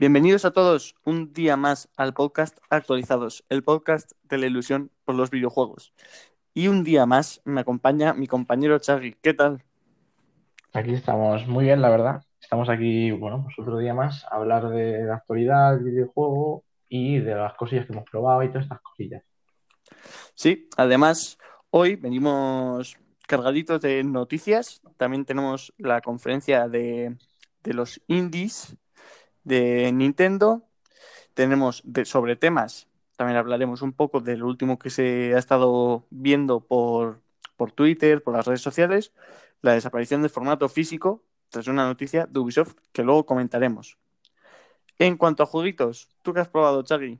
Bienvenidos a todos un día más al podcast Actualizados, el podcast de la ilusión por los videojuegos. Y un día más me acompaña mi compañero Chagui. ¿Qué tal? Aquí estamos muy bien, la verdad. Estamos aquí, bueno, pues otro día más a hablar de la actualidad del videojuego y de las cosillas que hemos probado y todas estas cosillas. Sí, además, hoy venimos cargaditos de noticias. También tenemos la conferencia de, de los indies de Nintendo. Tenemos de, sobre temas, también hablaremos un poco de lo último que se ha estado viendo por, por Twitter, por las redes sociales, la desaparición del formato físico, tras una noticia de Ubisoft que luego comentaremos. En cuanto a jueguitos, ¿tú qué has probado, Chagui?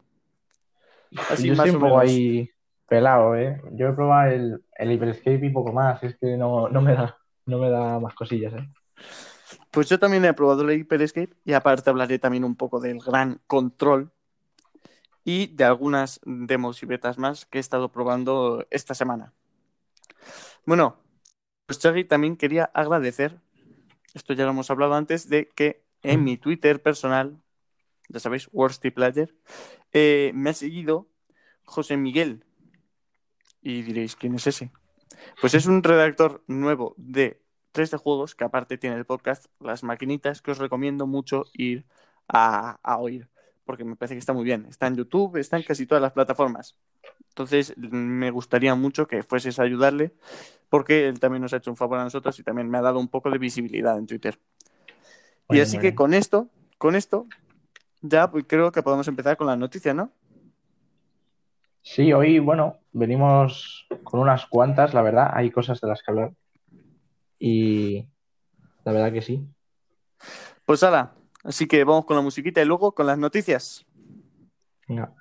Así Yo más estoy un poco ahí pelado, ¿eh? Yo he probado el, el Hyperscape y poco más, es que no, no, me da, no me da más cosillas, ¿eh? Pues yo también he probado el Hyper Escape y aparte hablaré también un poco del gran control y de algunas demos y betas más que he estado probando esta semana. Bueno, pues Chagui también quería agradecer, esto ya lo hemos hablado antes, de que en mi Twitter personal, ya sabéis, Worsty Player, eh, me ha seguido José Miguel. Y diréis, ¿quién es ese? Pues es un redactor nuevo de tres de juegos, que aparte tiene el podcast Las Maquinitas, que os recomiendo mucho ir a, a, oír, porque me parece que está muy bien. Está en YouTube, está en casi todas las plataformas. Entonces, me gustaría mucho que fueses a ayudarle, porque él también nos ha hecho un favor a nosotros y también me ha dado un poco de visibilidad en Twitter. y así que con esto, con esto, ya pues creo que podemos empezar con la noticia, ¿no? Sí, hoy, bueno, venimos con unas cuantas, la verdad, hay cosas de las que hablar. Y la verdad que sí. Pues ahora, así que vamos con la musiquita y luego con las noticias. Venga.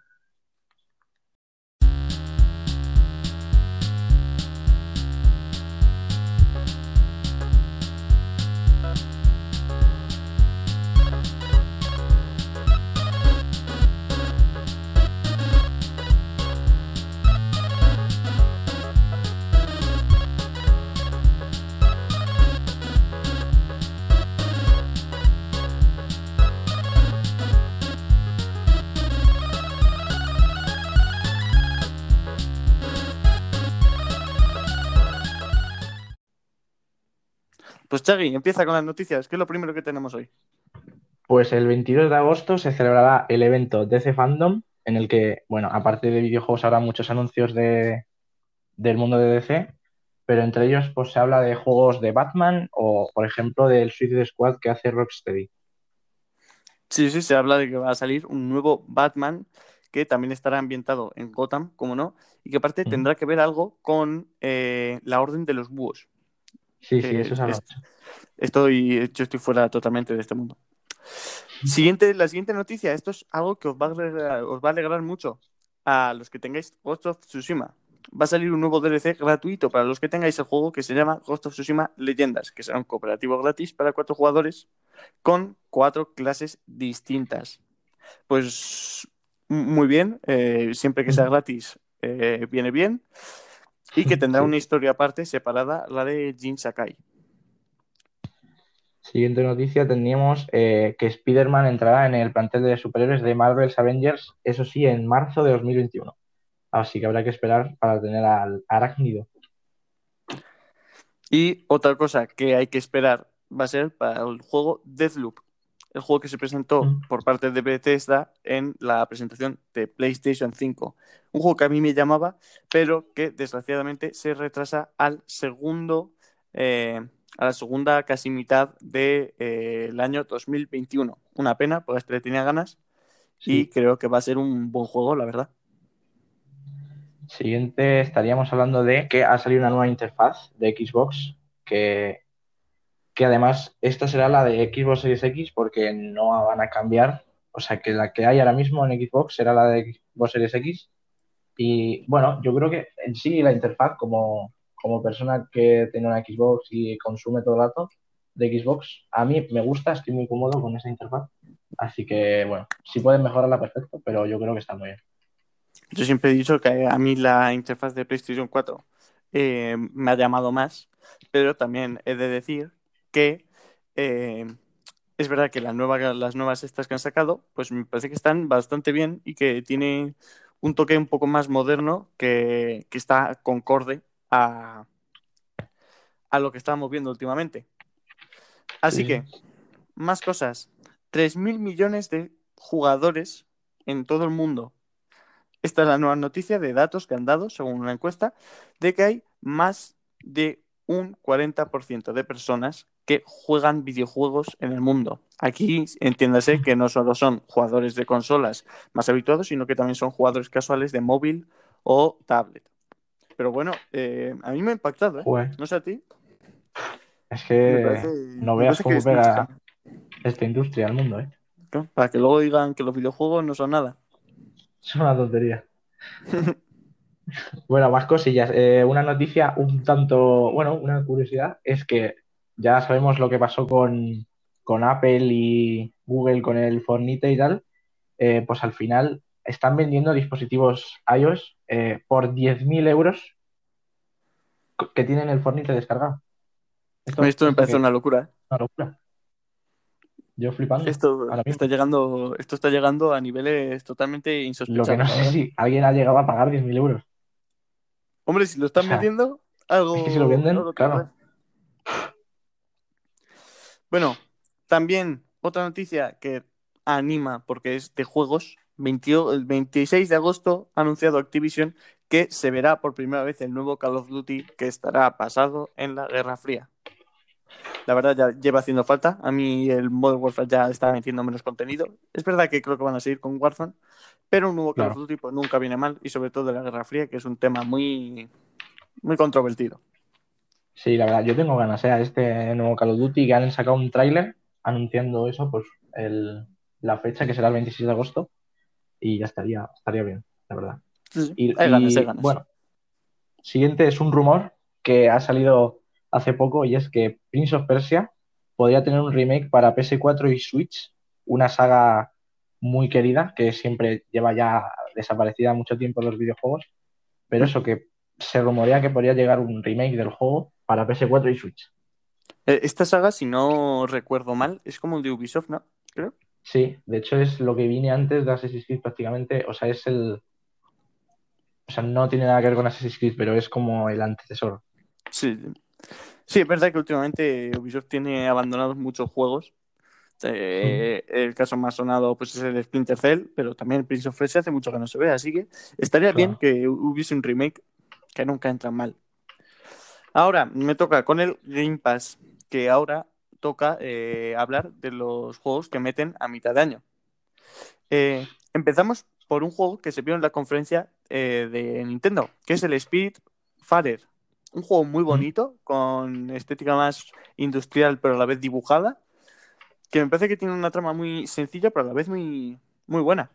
Pues Chagui, empieza con las noticias. ¿Qué es lo primero que tenemos hoy? Pues el 22 de agosto se celebrará el evento DC Fandom, en el que, bueno, aparte de videojuegos habrá muchos anuncios de, del mundo de DC, pero entre ellos pues se habla de juegos de Batman o, por ejemplo, del Suicide Squad que hace Rocksteady. Sí, sí, se habla de que va a salir un nuevo Batman que también estará ambientado en Gotham, como no, y que aparte tendrá que ver algo con eh, la Orden de los Búhos. Sí, sí, eso es algo. Estoy, yo estoy fuera totalmente de este mundo. Siguiente, la siguiente noticia, esto es algo que os va, a alegrar, os va a alegrar mucho a los que tengáis Ghost of Tsushima. Va a salir un nuevo DLC gratuito para los que tengáis el juego que se llama Ghost of Tsushima Leyendas, que será un cooperativo gratis para cuatro jugadores con cuatro clases distintas. Pues muy bien, eh, siempre que sea gratis eh, viene bien y que tendrá una historia aparte separada, la de Jin Sakai. Siguiente noticia, teníamos eh, que Spider-Man entrará en el plantel de superhéroes de Marvel's Avengers, eso sí, en marzo de 2021. Así que habrá que esperar para tener al arácnido. Y otra cosa que hay que esperar va a ser para el juego Deathloop, el juego que se presentó mm. por parte de Bethesda en la presentación de PlayStation 5. Un juego que a mí me llamaba, pero que desgraciadamente se retrasa al segundo, eh, a la segunda casi mitad del de, eh, año 2021. Una pena, porque este le tenía ganas sí. y creo que va a ser un buen juego, la verdad. Siguiente, estaríamos hablando de que ha salido una nueva interfaz de Xbox que que además esta será la de Xbox Series X porque no van a cambiar, o sea que la que hay ahora mismo en Xbox será la de Xbox Series X. Y bueno, yo creo que en sí la interfaz como, como persona que tiene una Xbox y consume todo el dato de Xbox, a mí me gusta, estoy muy cómodo con esa interfaz. Así que bueno, sí pueden mejorarla perfecto, pero yo creo que está muy bien. Yo siempre he dicho que a mí la interfaz de PlayStation 4 eh, me ha llamado más, pero también he de decir que eh, es verdad que la nueva, las nuevas estas que han sacado, pues me parece que están bastante bien y que tiene un toque un poco más moderno que, que está concorde a, a lo que estábamos viendo últimamente. Así Sí. que, más cosas. 3.000 millones de jugadores en todo el mundo. Esta es la nueva noticia de datos que han dado, según una encuesta, de que hay más de un 40% de personas que juegan videojuegos en el mundo. Aquí entiéndase que no solo son jugadores de consolas más habituados, sino que también son jugadores casuales de móvil o tablet. Pero bueno, eh, a mí me ha impactado, ¿eh? No sé a ti. es que parece- no veas cómo pega esta industria al mundo, ¿eh? Para que luego digan que los videojuegos no son nada. Es una tontería. Bueno, más cosillas. Eh, una noticia un tanto, bueno, una curiosidad es que ya sabemos lo que pasó con, con Apple y Google con el Fortnite y tal. Eh, pues al final están vendiendo dispositivos iOS eh, por 10.000 euros que tienen el Fortnite descargado. Esto me parece una locura. ¿eh? una locura. Yo flipando. Esto está llegando, esto está llegando a niveles totalmente Lo que insospechados. no sé verdad. si alguien ha llegado a pagar 10.000 euros. Hombre, si lo están O sea, vendiendo, algo. es que si lo venden, claro. Bueno, también otra noticia que anima, porque es de juegos. 20 el 26 de agosto ha anunciado Activision que se verá por primera vez el nuevo Call of Duty que estará basado en la Guerra Fría. La verdad ya lleva haciendo falta. A mí el Modern Warfare ya está metiendo menos contenido. Es verdad que creo que van a seguir con Warzone, pero un nuevo Call Claro. of Duty pues, nunca viene mal y sobre todo de la Guerra Fría, que es un tema muy, muy controvertido. Sí, la verdad, yo tengo ganas ¿eh? a este nuevo Call of Duty que han sacado un tráiler anunciando eso, pues el- la fecha que será el 26 de agosto y ya estaría, estaría bien, la verdad. Sí, sí. Y, hay ganas, hay ganas. bueno, siguiente es un rumor que ha salido hace poco y es que Prince of Persia podría tener un remake para PS4 y Switch, una saga muy querida que siempre lleva ya desaparecida mucho tiempo en los videojuegos, pero eso que se rumorea que podría llegar un remake del juego para PS4 y Switch. Eh, Esta saga, si no recuerdo mal, es como de Ubisoft, ¿no? Creo. Sí, de hecho es lo que viene antes de Assassin's Creed prácticamente, o sea, es el... O sea, no tiene nada que ver con Assassin's Creed, pero es como el antecesor. Sí. Sí, es verdad que últimamente Ubisoft tiene abandonados muchos juegos. Eh, el caso más sonado pues, es el Splinter Cell, pero también el Prince of Persia hace mucho que no se ve, así que estaría bien que hubiese un remake que nunca entra mal. Ahora me toca con el Game Pass, que ahora toca eh, hablar de los juegos que meten a mitad de año. Eh, empezamos por un juego que se vio en la conferencia eh, de Nintendo, que es el Spirit Farer. Un juego muy bonito, con estética más industrial, pero a la vez dibujada, que me parece que tiene una trama muy sencilla, pero a la vez muy, muy buena.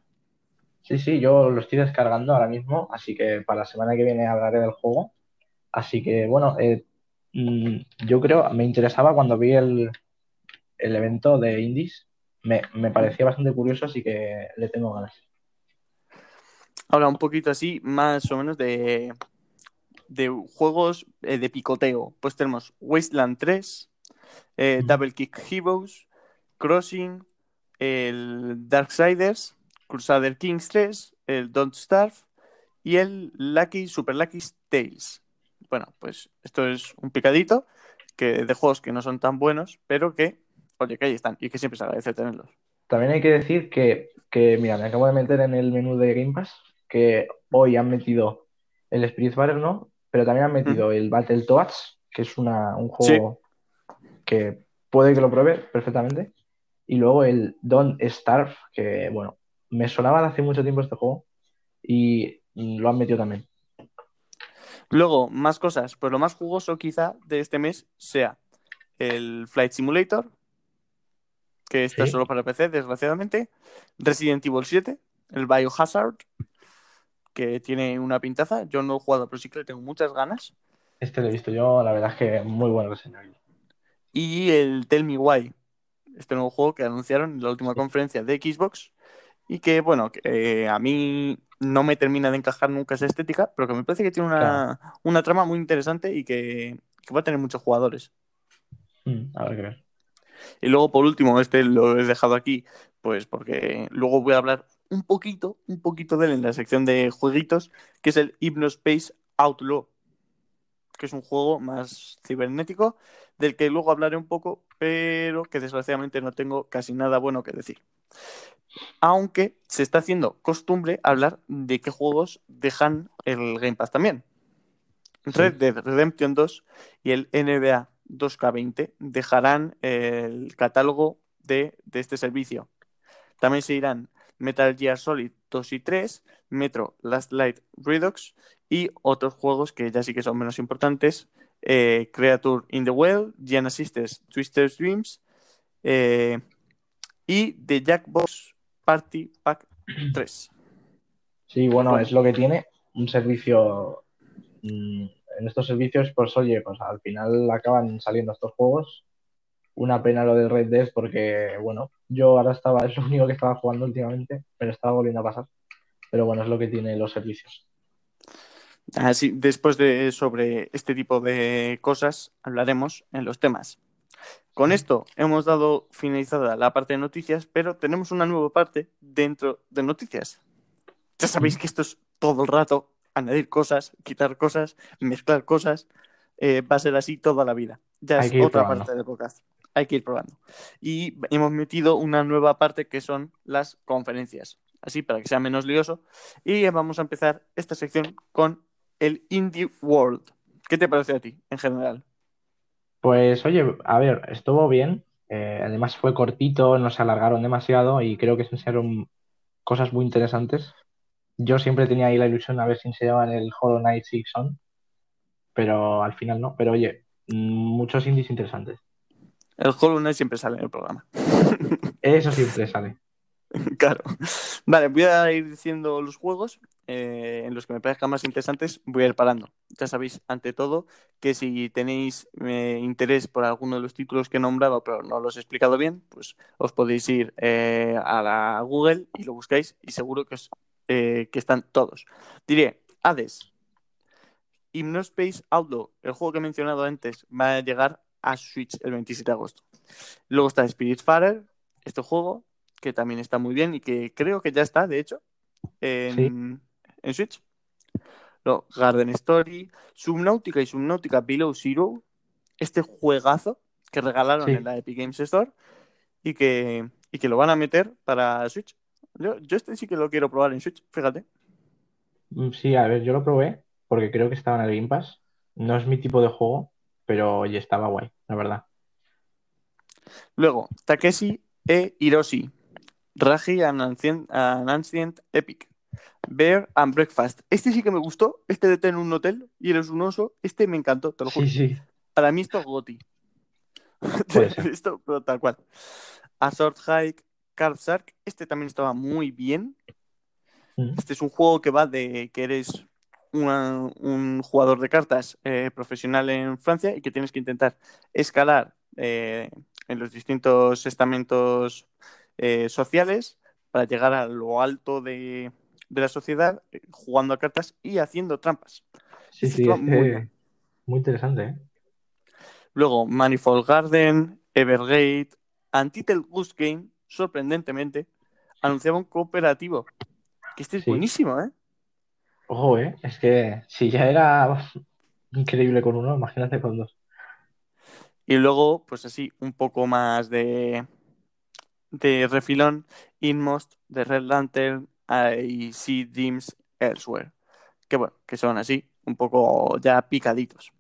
Sí, sí, yo lo estoy descargando ahora mismo, así que para la semana que viene hablaré del juego. Así que, bueno, eh, mm, yo creo, me interesaba cuando vi el, el evento de Indies, me, me parecía bastante curioso, así que le tengo ganas. Habla un poquito así, más o menos, de, de juegos eh, de picoteo. Pues tenemos Wasteland 3, eh. Double Kick Heroes, Crossing, el Darksiders, Crusader Kings 3, el Don't Starve y el Lucky Super Lucky Tales. Bueno, pues esto es un picadito que, de juegos que no son tan buenos, pero que, oye, que ahí están y que siempre se agradece tenerlos. También hay que decir que, que, mira, me acabo de meter en el menú de Game Pass, que hoy han metido el Spirit Farer, ¿no? Pero también han metido el Battletoads, que es una, un juego que puede que lo pruebe perfectamente. Y luego el Don't Starve, que, bueno, me sonaba de hace mucho tiempo este juego y lo han metido también. Luego, más cosas. Pues lo más jugoso quizá de este mes sea el Flight Simulator, que está Sí. solo para PC, desgraciadamente. Resident Evil 7, el Biohazard, que tiene una pintaza. Yo no he jugado, pero sí que le tengo muchas ganas. Este lo he visto yo, la verdad es que muy buena reseña. Y el Tell Me Why, este nuevo juego que anunciaron en la última Sí. conferencia de Xbox. Y que, bueno, eh, a mí no me termina de encajar nunca esa estética, pero que me parece que tiene una, una trama muy interesante y que, que va a tener muchos jugadores. Mm, habrá que ver. Y luego, por último, este lo he dejado aquí, pues porque luego voy a hablar un poquito, un poquito de él en la sección de jueguitos, que es el Hypnospace Outlaw, que es un juego más cibernético, del que luego hablaré un poco, pero que desgraciadamente no tengo casi nada bueno que decir. Aunque se está haciendo costumbre hablar de qué juegos dejan el Game Pass también. Red Dead Redemption 2 y el NBA 2K20 dejarán el catálogo de, de este servicio. También se irán Metal Gear Solid 2 y 3, Metro Last Light Redux y otros juegos que ya sí que son menos importantes, eh, Creature in the Well, Giana Sisters Twister's Dreams eh, y The Jackbox Party Pack 3. Sí, bueno, es lo que tiene un servicio. mm, En estos servicios, pues oye, pues al final acaban saliendo estos juegos. Una pena lo del Red Dead porque, bueno, yo ahora estaba, es lo único que estaba jugando últimamente, pero estaba volviendo a pasar. Pero bueno, es lo que tiene los servicios. Así, después de sobre este tipo de cosas hablaremos en los temas. Con esto hemos dado finalizada la parte de noticias, pero tenemos una nueva parte dentro de noticias. Ya sabéis que esto es todo el rato añadir cosas, quitar cosas, mezclar cosas. Eh, va a ser así toda la vida. Ya Hay es otra probando. parte del podcast. Hay que ir probando. Y hemos metido una nueva parte que son las conferencias. Así para que sea menos lioso. Y vamos a empezar esta sección con el Indie World. ¿Qué te parece a ti en general? Pues oye, a ver, estuvo bien. eh, además fue cortito, no se alargaron demasiado y creo que se enseñaron cosas muy interesantes. Yo siempre tenía ahí la ilusión a ver si enseñaban el Hollow Knight Six On, pero al final no. Pero oye, muchos indies interesantes. El Hollow Knight siempre sale en el programa. Eso siempre sale. Claro. Vale, voy a ir diciendo los juegos eh, en los que me parezcan más interesantes. Voy a ir parando. Ya sabéis, ante todo, que si tenéis eh, interés por alguno de los títulos que he nombrado, pero no los he explicado bien, pues os podéis ir eh, a la Google y lo buscáis y seguro que, os, que están todos. Diré, Hades, Hypnospace Outlaw, el juego que he mencionado antes, va a llegar a Switch el 27 de agosto. Luego está Spiritfarer, este juego, que también está muy bien y que creo que ya está, de hecho, en, en Switch. Luego, Garden Story, Subnautica y Subnautica Below Zero, este juegazo que regalaron Sí. en la Epic Games Store y que, y que lo van a meter para Switch. Yo, yo este sí que lo quiero probar en Switch, fíjate. Mm, Sí, a ver, yo lo probé porque creo que estaba en el Game Pass. No es mi tipo de juego, pero oye, estaba guay, la verdad. Luego, Takeshi e Hiroshi, Raji and Ancient, and Ancient Epic, Bear and Breakfast. Este sí que me gustó, este de tener un hotel y eres un oso, este me encantó, te lo juro. Sí, sí, Para mí esto es Goti. Esto, pero tal cual. A Hike, Card Shark, este también estaba muy bien. Mm, Este es un juego que va de que eres una- un jugador de cartas eh, profesional en Francia y que tienes que intentar escalar eh, en los distintos estamentos eh, sociales para llegar a lo alto de, de la sociedad eh, jugando a cartas y haciendo trampas. Sí, sí, muy interesante, ¿eh? Luego, Manifold Garden, Evergate, Untitled Goose Game, sorprendentemente, anunciaba un cooperativo. Que este es Sí. buenísimo, ¿eh? Ojo, ¿eh? Es que si ya era increíble con uno, imagínate con dos. Y luego, pues así, un poco más de, de refilón, Inmost, de Red Lantern y Sea Dreams Elsewhere. Que bueno, que son así, un poco ya picaditos.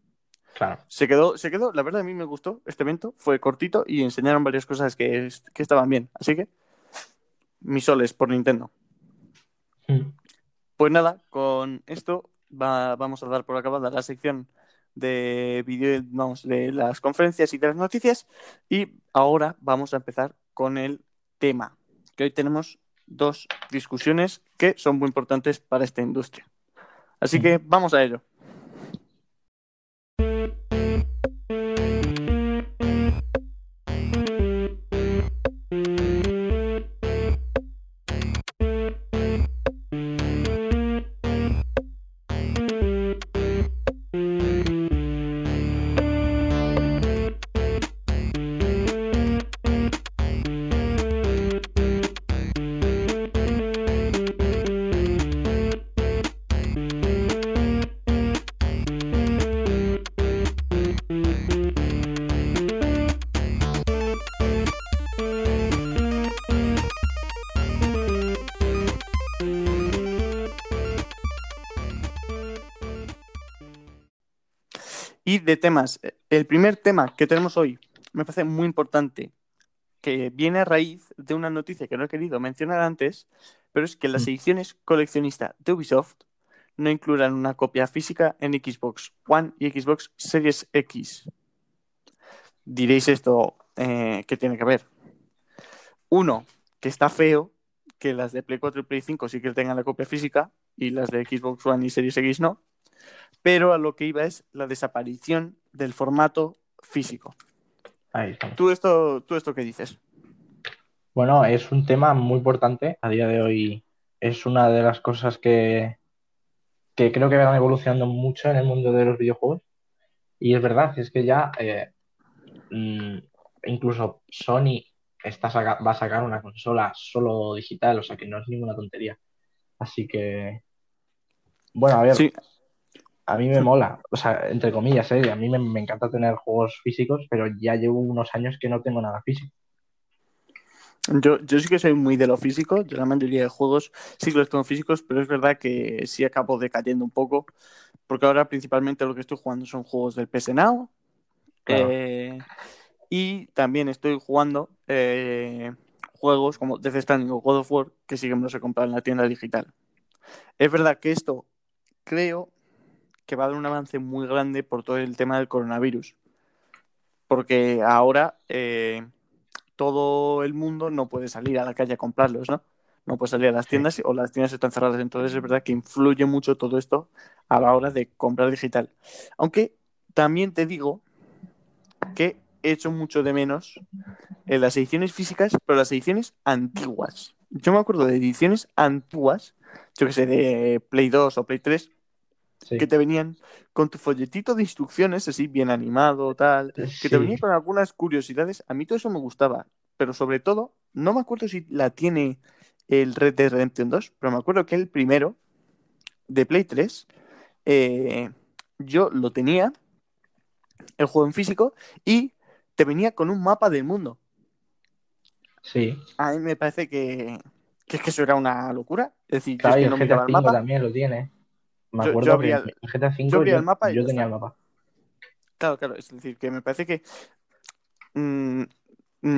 Claro. Se quedó, se quedó, la verdad a mí me gustó este evento, fue cortito y enseñaron varias cosas que, que estaban bien. Así que, mis soles por Nintendo. Mm. Pues nada, con esto va- vamos a dar por acabada la sección de vídeo, vamos, de las conferencias y de las noticias. Y ahora vamos a empezar con el tema. Que hoy tenemos dos discusiones que son muy importantes para esta industria. Así que vamos a ello. De temas, el primer tema que tenemos hoy me parece muy importante, que viene a raíz de una noticia que no he querido mencionar antes, pero es que las Mm. ediciones coleccionistas de Ubisoft no incluirán una copia física en Xbox One y Xbox Series X. Diréis esto, eh, ¿qué tiene que ver? Uno, que está feo que las de Play 4 y Play 5 sí que tengan la copia física y las de Xbox One y Series X no. Pero a lo que iba es la desaparición del formato físico. Ahí. ¿Tú esto, tú esto qué dices? Bueno, es un tema muy importante. A día de hoy es una de las cosas que, que creo que van evolucionando mucho en el mundo de los videojuegos. Y es verdad, es que ya eh, mm, incluso Sony está saca- va a sacar una consola solo digital, o sea que no es ninguna tontería. Así que, bueno, a ver, Sí, a mí me mola, o sea, entre comillas, ¿eh? A mí me, me encanta tener juegos físicos, pero ya llevo unos años que no tengo nada físico. yo, yo sí que soy muy de lo físico. Yo la mayoría de juegos sí que los tengo físicos, pero es verdad que sí acabo decayendo un poco. Porque ahora principalmente lo que estoy jugando son juegos del PS Now. Claro. eh, y también estoy jugando eh, juegos como Death Stranding o God of War, que sí que me los he comprado en la tienda digital. Es verdad que esto creo que va a dar un avance muy grande por todo el tema del coronavirus. Porque ahora eh, todo el mundo no puede salir a la calle a comprarlos, ¿no? No puede salir a las tiendas o las tiendas están cerradas. Entonces es verdad que influye mucho todo esto a la hora de comprar digital. Aunque también te digo que he hecho mucho de menos en las ediciones físicas, pero las ediciones antiguas. Yo me acuerdo de ediciones antiguas, yo que sé, de Play 2 o Play 3, Sí. que te venían con tu folletito de instrucciones, así bien animado, tal, que Sí. te venía con algunas curiosidades. A mí todo eso me gustaba, pero sobre todo, no me acuerdo si la tiene el Red Dead Redemption 2, pero me acuerdo que el primero de Play 3, eh, yo lo tenía, el juego en físico, y te venía con un mapa del mundo. Sí. A mí me parece que, que es que eso era una locura. Es decir, yo es que el no GTA miraba el mapa. también lo tiene. Me Yo- yo acuerdo abría que el- en GTA V yo abría yo, el mapa y yo tenía el mapa. Claro, claro, es decir, que me parece que mm,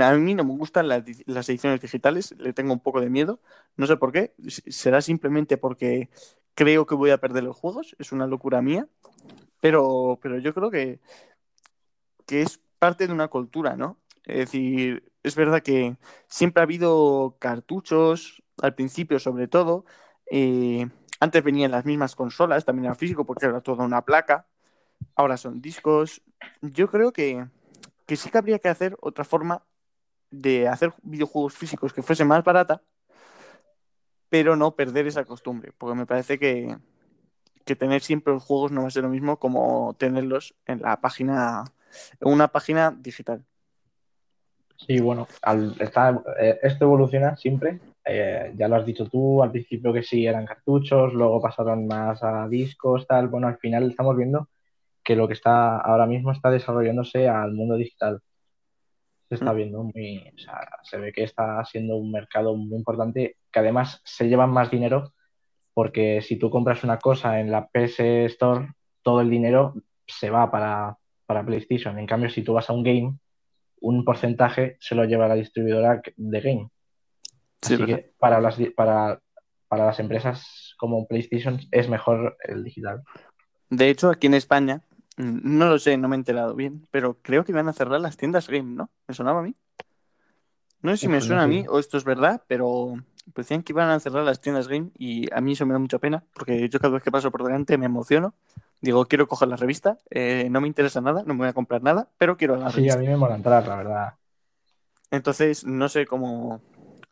a mí no me gustan las, las ediciones digitales, le tengo un poco de miedo, no sé por qué, será simplemente porque creo que voy a perder los juegos, es una locura mía, pero, pero yo creo que, que es parte de una cultura, ¿no? Es decir, es verdad que siempre ha habido cartuchos, al principio sobre todo, eh, antes venían las mismas consolas, también era físico porque era toda una placa, ahora son discos. Yo creo que, que sí que habría que hacer otra forma de hacer videojuegos físicos que fuese más barata, pero no perder esa costumbre, porque me parece que, que tener siempre los juegos no va a ser lo mismo como tenerlos en la página, en una página digital. Sí, bueno, al estar, eh, esto evoluciona siempre. Eh, ya lo has dicho tú, al principio que sí eran cartuchos, luego pasaron más a discos, tal. Bueno, al final estamos viendo que lo que está ahora mismo está desarrollándose al mundo digital. Se está Mm. viendo muy, o sea, se ve que está siendo un mercado muy importante, que además se llevan más dinero, porque si tú compras una cosa en la PS Store, todo el dinero se va para, para PlayStation. En cambio, si tú vas a un game, un porcentaje se lo lleva la distribuidora de game. Sí, Así ¿verdad? que para las, para, para las empresas como PlayStation es mejor el digital. De hecho, aquí en España, mm, no lo sé, no me he enterado bien, pero creo que van a cerrar las tiendas game, ¿no? ¿Me sonaba a mí? No sé si Uf, me no suena a mí o esto es verdad, pero decían que iban a cerrar las tiendas game y a mí eso me da mucha pena porque yo cada vez que paso por delante me emociono. Digo, quiero coger la revista, eh, no me interesa nada, no me voy a comprar nada, pero quiero la Sí, a revista. mí me mola entrar, la verdad. Entonces, no sé cómo,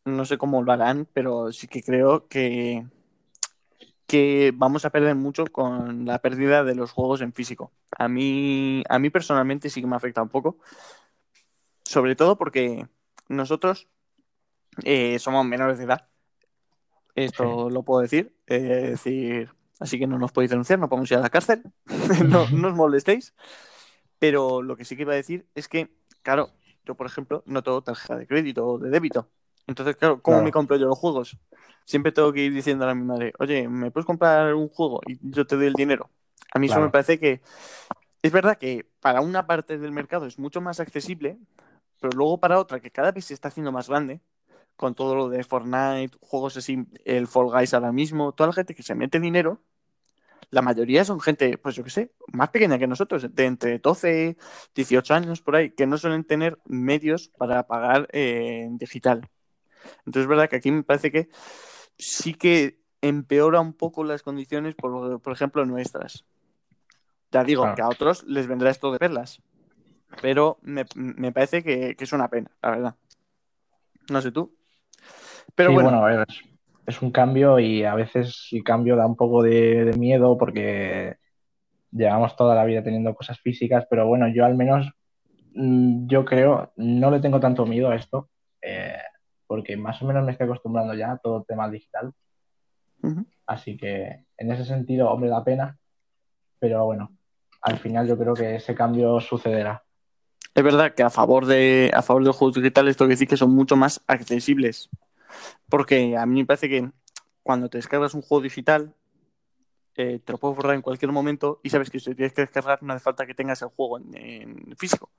no sé cómo lo harán, pero sí que creo que, que vamos a perder mucho con la pérdida de los juegos en físico. A mí, a mí personalmente sí que me afecta un poco, sobre todo porque nosotros eh, somos menores de edad. Esto lo puedo decir, eh, decir, así que no nos podéis denunciar, no podemos ir a la cárcel, no, no os molestéis. Pero lo que sí que iba a decir es que, claro, yo por ejemplo no tengo tarjeta de crédito o de débito. Entonces, claro, ¿cómo Claro. me compro yo los juegos? Siempre tengo que ir diciendo a mi madre, oye, ¿me puedes comprar un juego? Y yo te doy el dinero. A mí eso me parece que es verdad que para una parte del mercado es mucho más accesible, pero luego para otra que cada vez se está haciendo más grande, con todo lo de Fortnite, juegos así, el Fall Guys ahora mismo, toda la gente que se mete dinero, la mayoría son gente, pues yo qué sé, más pequeña que nosotros, de entre 12, 18 años por ahí, que no suelen tener medios para pagar eh, en digital. Entonces es verdad que aquí me parece que sí que empeora un poco las condiciones, por, por ejemplo, nuestras. Ya digo, Claro. que a otros les vendrá esto de perlas. Pero me, me parece que, que es una pena, la verdad. No sé tú. Pero Sí, bueno, bueno, a ver, es, es un cambio y a veces el cambio da un poco de, de miedo porque llevamos toda la vida teniendo cosas físicas, pero bueno, yo al menos, mm, yo creo, no le tengo tanto miedo a esto, eh, porque más o menos me estoy acostumbrando ya a todo el tema digital, ujú. así que en ese sentido, hombre, da pena, pero bueno, al final yo creo que ese cambio sucederá. es verdad que a favor de a favor de los juegos digitales tengo que decir que son mucho más accesibles. Porque a mí me parece que cuando te descargas un juego digital, eh, te lo puedes borrar en cualquier momento y sabes que si te tienes que descargar no hace falta que tengas el juego en, en físico.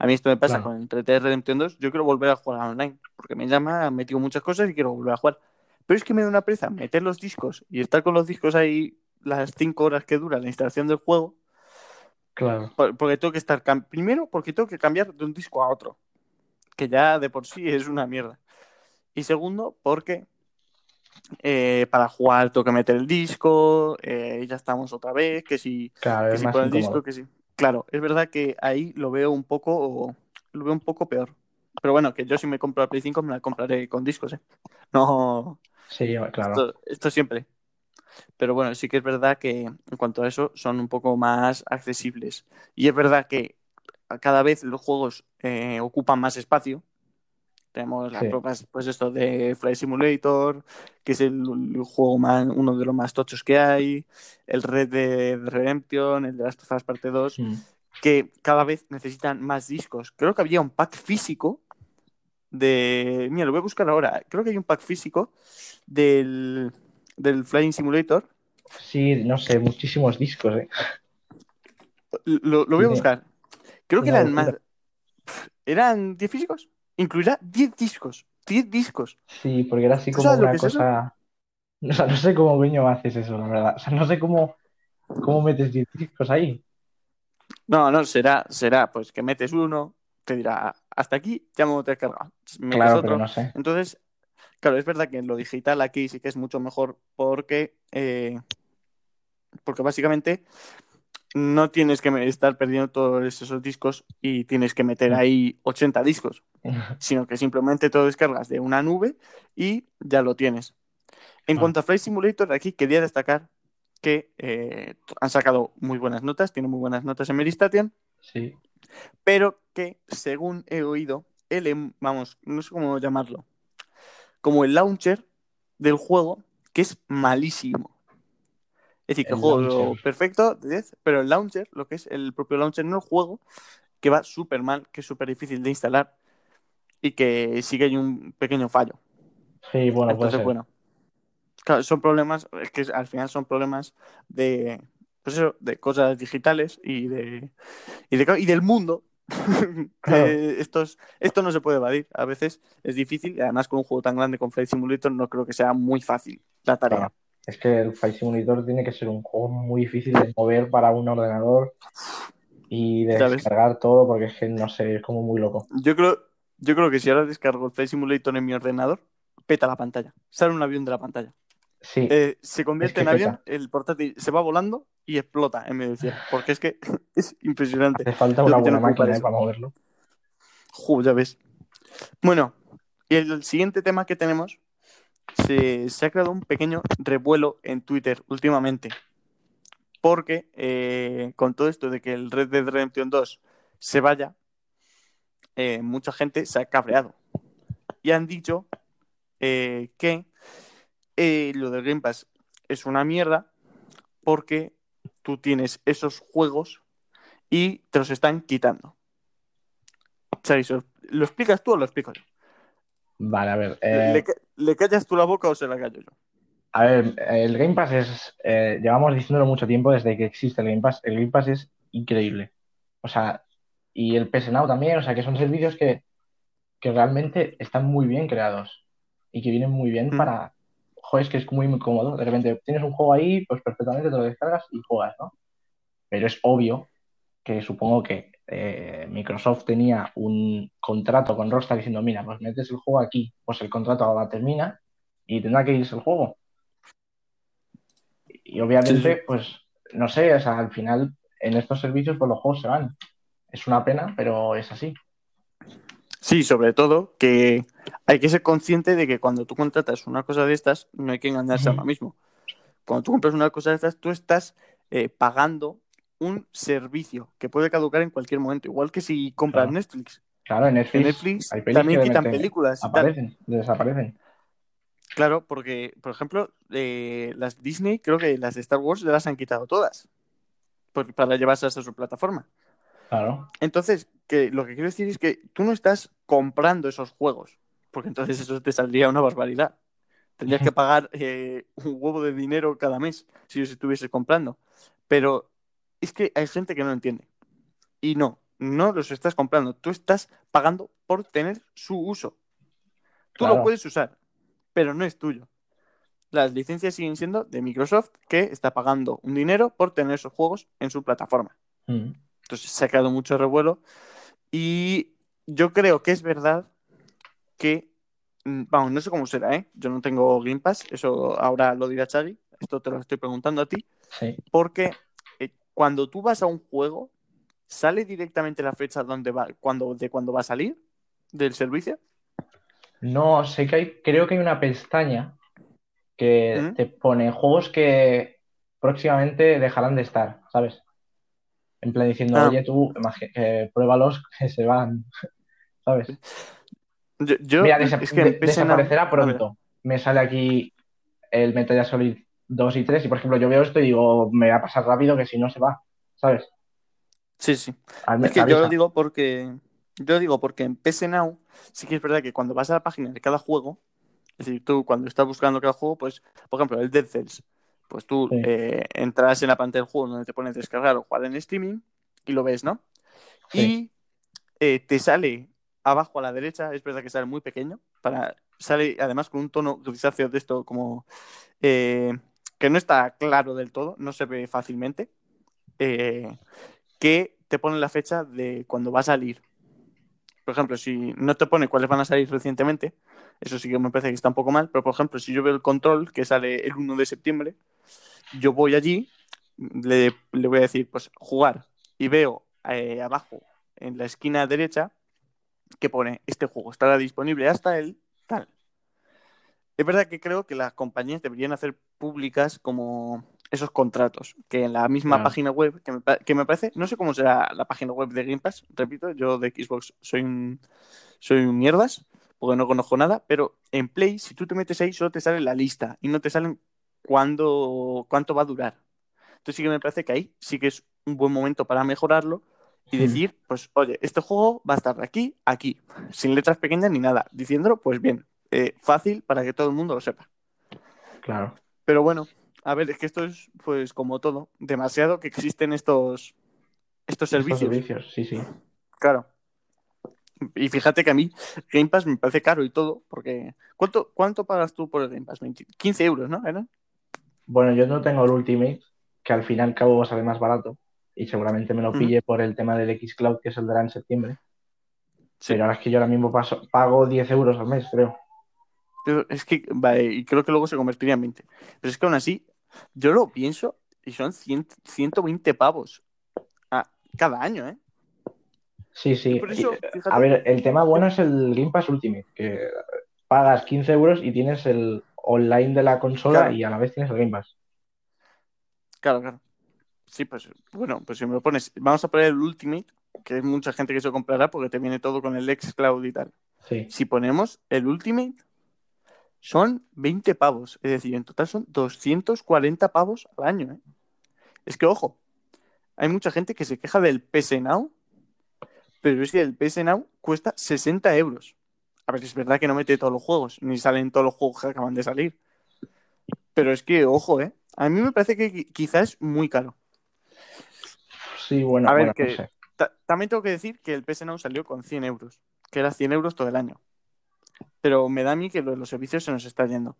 A mí esto me pasa Claro. con el 3D Redemption 2. Yo quiero volver a jugar online porque me llama, han metido muchas cosas y quiero volver a jugar. Pero es que me da una presa meter los discos y estar con los discos ahí las 5 horas que dura la instalación del juego Claro, por- porque tengo que estar. Primero, porque tengo que cambiar de un disco a otro. Que ya de por sí es una mierda. Y segundo, porque eh, para jugar tengo que meter el disco. eh, ya estamos otra vez. Que si, claro, que si con el incómodo. disco, que si. Claro, es verdad que ahí lo veo un poco. Lo veo un poco peor. Pero bueno, que yo si me compro la Play 5 me la compraré con discos, ¿eh? No. Sí, claro. Esto, esto siempre. Pero bueno, sí que es verdad que en cuanto a eso son un poco más accesibles. Y es verdad que cada vez los juegos eh, ocupan más espacio. Tenemos las Sí. pruebas, pues esto de Flight Simulator, que es el, el juego más, uno de los más tochos que hay, el Red Dead Redemption, el de Last of Us Parte 2, Mm. que cada vez necesitan más discos. Creo que había un pack físico de... Mira, lo voy a buscar ahora. Creo que hay un pack físico del, del Flying Simulator. Sí, no sé, muchísimos discos, ¿eh? Lo, lo voy a buscar. Creo que eran más... ¿Eran 10 físicos? Incluirá 10 discos. 10 discos. Sí, porque era así ¿Tú como una es cosa. O sea, no sé cómo coño haces eso, la verdad. O sea, no sé cómo, cómo metes 10 discos ahí. No, no, será, será pues que metes uno, te dirá, hasta aquí ya me lo he descargado. Metes Claro, otro. no sé. Entonces, claro, es verdad que en lo digital aquí sí que es mucho mejor porque, eh, porque básicamente no tienes que estar perdiendo todos esos discos y tienes que meter Mm. ahí 80 discos, sino que simplemente te lo descargas de una nube y ya lo tienes. En Ah. cuanto a Flight Simulator, aquí quería destacar que eh, han sacado muy buenas notas, tienen muy buenas notas en Meristation, Sí. pero que según he oído, el, em- vamos, no sé cómo llamarlo, como el launcher del juego, que es malísimo. Es decir, que el, juego launcher. perfecto de 10, pero el launcher, lo que es el propio launcher, no el juego, que va súper mal, que es súper difícil de instalar y que sí que hay un pequeño fallo. Sí, bueno, puede Entonces, ser. bueno, claro, son problemas, es que al final son problemas de, pues eso, de cosas digitales y de y, de- y del mundo. Claro. estos, esto no se puede evadir. A veces es difícil y además con un juego tan grande como Flight Simulator no creo que sea muy fácil la tarea. Claro. Es que el Flight Simulator tiene que ser un juego muy difícil de mover para un ordenador y de descargar todo, porque es que no sé, es como muy loco. Yo creo, yo creo que si ahora descargo el Flight Simulator en mi ordenador, peta la pantalla. Sale un avión de la pantalla. Sí, Eh, se convierte Es en avión, el portátil se va volando y explota en medio cielo. Porque es que es impresionante. hace falta una buena máquina eh, para moverlo. Jo, ya ves. Bueno, y el siguiente tema que tenemos, se, ha creado un pequeño revuelo en Twitter últimamente. Porque eh, con todo esto de que el Red Dead Redemption 2 se vaya, eh, mucha gente se ha cabreado. Y han dicho eh, que lo del Game Pass es una mierda porque tú tienes esos juegos y te los están quitando. Xavi, ¿so- ¿lo explicas tú o lo explico yo? Vale, a ver. ¿Le, eh, le ca- le callas tú la boca o se la callo yo? A ver, el Game Pass es, eh, llevamos diciéndolo mucho tiempo desde que existe el Game Pass. El Game Pass es increíble. O sea, y el PS Now también, o sea, que son servicios que, que realmente están muy bien creados y que vienen muy bien Mm. para, joder, es que es muy, muy cómodo. De repente tienes un juego ahí, pues perfectamente te lo descargas y juegas, ¿no? Pero es obvio que supongo que eh, Microsoft tenía un contrato con Rockstar diciendo, mira, pues metes el juego aquí, pues el contrato ahora termina y tendrá que irse el juego. Y obviamente, Sí, pues, no sé, o sea, al final en estos servicios pues los juegos se van. Es una pena, pero es así. Sí, sobre todo que hay que ser consciente de que cuando tú contratas una cosa de estas, no hay que engañarse a uno mismo. Cuando tú compras una cosa de estas, tú estás eh, pagando un servicio que puede caducar en cualquier momento. Igual que si compras Claro. Netflix. Claro, en En Netflix, Netflix hay también quitan películas tal. aparecen, desaparecen. Claro, porque, por ejemplo, eh, las Disney, creo que las de Star Wars ya las han quitado todas. por- para llevarse hasta su plataforma. Claro, Entonces, que lo que quiero decir es que tú no estás comprando esos juegos, porque entonces eso te saldría una barbaridad. Tendrías que pagar eh, un huevo de dinero cada mes si los estuvieses comprando. Pero es que hay gente que no lo entiende. Y no, no los estás comprando. Tú estás pagando por tener su uso. Tú Claro. lo puedes usar, pero no es tuyo. Las licencias siguen siendo de Microsoft, que está pagando un dinero por tener esos juegos en su plataforma. Mm. Entonces se ha creado mucho revuelo. Y yo creo que es verdad que. mm, Vamos, no sé cómo será, ¿eh? Yo no tengo Game Pass, eso ahora lo dirá Chagui. Esto te lo estoy preguntando a ti. sí. Porque cuando tú vas a un juego, ¿sale directamente la fecha donde va, cuando, de cuando va a salir del servicio? No, sé que hay, creo que hay una pestaña que ¿Mm? te pone juegos que próximamente dejarán de estar, ¿sabes? En plan diciendo, Ah. oye, tú, eh, pruébalos que se van, ¿sabes? Yo, yo- Mira, desa- es que en de- PSN desaparecerá a pronto. Me sale aquí el Metal Solid 2 y 3 y, por ejemplo, yo veo esto y digo, me va a pasar rápido que si no se va, ¿sabes? Sí, sí. Al Es que yo lo digo porque. Yo lo digo porque en PS Now sí que es verdad que cuando vas a la página de cada juego, es decir, tú cuando estás buscando cada juego, pues, por ejemplo, el Dead Cells, pues tú Sí. eh, entras en la pantalla del juego donde te pones descargar o jugar en streaming y lo ves, ¿no? Sí, Y eh, te sale abajo a la derecha, es verdad que sale muy pequeño, para, sale además con un tono grisáceo de esto como eh, que no está claro del todo, no se ve fácilmente, eh, que te pone la fecha de cuando va a salir. Por ejemplo, si no te pone cuáles van a salir recientemente, eso sí que me parece que está un poco mal, pero por ejemplo, si yo veo el control que sale el 1 de septiembre, yo voy allí, le, voy a decir, pues jugar, y veo eh, abajo en la esquina derecha que pone este juego estará disponible hasta el tal. Es verdad que creo que las compañías deberían hacer públicas como esos contratos, que en la misma Claro. página web, que me, que me parece, no sé cómo será la página web de Game Pass, repito, yo de Xbox soy un, soy un mierdas, porque no conozco nada, pero en Play, si tú te metes ahí, solo te sale la lista y no te salen cuándo, cuánto va a durar. Entonces sí que me parece que ahí sí que es un buen momento para mejorarlo y Hmm. decir, pues, oye, este juego va a estar de aquí aquí, sin letras pequeñas ni nada. Diciéndolo, pues bien, eh, fácil para que todo el mundo lo sepa. claro. Pero bueno, a ver, es que esto es, pues, como todo, demasiado que existen estos, estos Estos servicios. servicios, sí, sí. Claro. Y fíjate que a mí Game Pass me parece caro y todo, porque ¿cuánto, cuánto pagas tú por el Game Pass? 20 15 euros, ¿no? ¿Eran? Bueno, yo no tengo el Ultimate, que al fin y al cabo sale más barato y seguramente me lo pille por el tema del Xcloud que saldrá en septiembre. Sí. Pero ahora es que yo ahora mismo paso, pago 10 euros al mes, creo. Es que, vale, y creo que luego se convertiría en 20. Pero es que aún así, yo lo pienso y son 100 120 pavos a- cada año, ¿eh? Sí, sí. Por eso, fíjate, a ver, el tema bueno es el Game Pass Ultimate, que pagas 15 euros y tienes el online de la consola Claro. y a la vez tienes el Game Pass. claro, claro. Sí, pues bueno, pues si me lo pones, vamos a poner el Ultimate, que hay mucha gente que se comprará porque te viene todo con el Xcloud y tal. Sí, Si ponemos el Ultimate, son 20 pavos. Es decir, en total son 240 pavos al año. ¿eh? Es que, ojo, hay mucha gente que se queja del PS Now, pero es que el PS Now cuesta 60 euros. A ver, es verdad que no mete todos los juegos, ni salen todos los juegos que acaban de salir. Pero es que, ojo, ¿eh? A mí me parece que qui- quizás es muy caro. Sí, bueno, A ver, bueno, no que sé. también tengo que decir que el PS Now salió con 100 euros, que era 100 euros todo el año. Pero me da a mí que lo de los servicios se nos está yendo.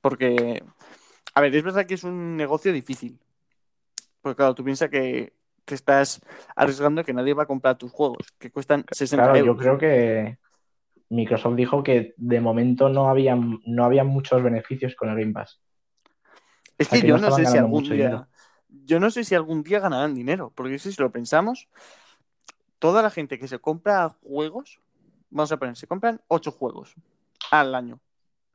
Porque, a ver, es verdad que es un negocio difícil. Porque claro, tú piensas que te estás arriesgando que nadie va a comprar tus juegos, que cuestan 60 Claro, yo euros. creo que Microsoft dijo que de momento no había, no había muchos beneficios con el Game Pass. Es O sea, que yo no sé si algún día. dinero. Yo no sé si algún día ganarán dinero. Porque si lo pensamos, toda la gente que se compra juegos, vamos a poner, se compran 8 juegos al año.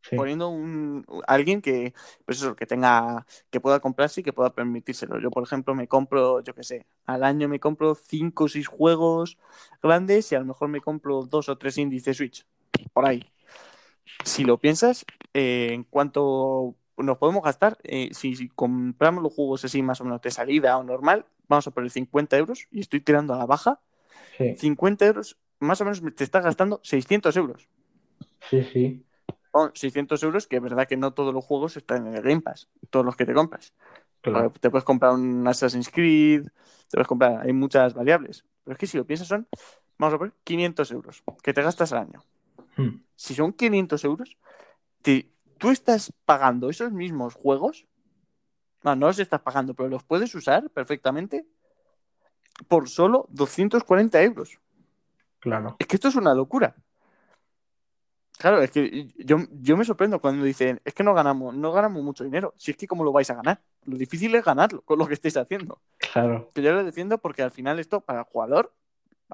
Sí, Poniendo un alguien que, pues eso, que tenga, que pueda comprarse y que pueda permitírselo. Yo, por ejemplo, me compro, yo qué sé, al año me compro 5 o 6 juegos grandes y a lo mejor me compro dos o tres indies de Switch. Por ahí. Si lo piensas, eh, en cuanto nos podemos gastar, eh, si, si compramos los juegos así más o menos de salida o normal, vamos a poner 50 euros y estoy tirando a la baja, sí, 50 euros, más o menos te estás gastando 600 euros. sí, sí, Son 600 euros, que es verdad que no todos los juegos están en el Game Pass, todos los que te compras. claro. Te puedes comprar un Assassin's Creed, te puedes comprar, hay muchas variables. Pero es que si lo piensas son, vamos a poner, 500 euros que te gastas al año. Hmm. Si son 500 euros, te- tú estás pagando esos mismos juegos, no, no los estás pagando, pero los puedes usar perfectamente por solo 240 euros. Claro. Es que esto es una locura. Claro, es que yo, yo me sorprendo cuando dicen, es que no ganamos, no ganamos mucho dinero. Si es que cómo lo vais a ganar. Lo difícil es ganarlo con lo que estáis haciendo. Claro. Que yo lo defiendo porque al final esto para el jugador,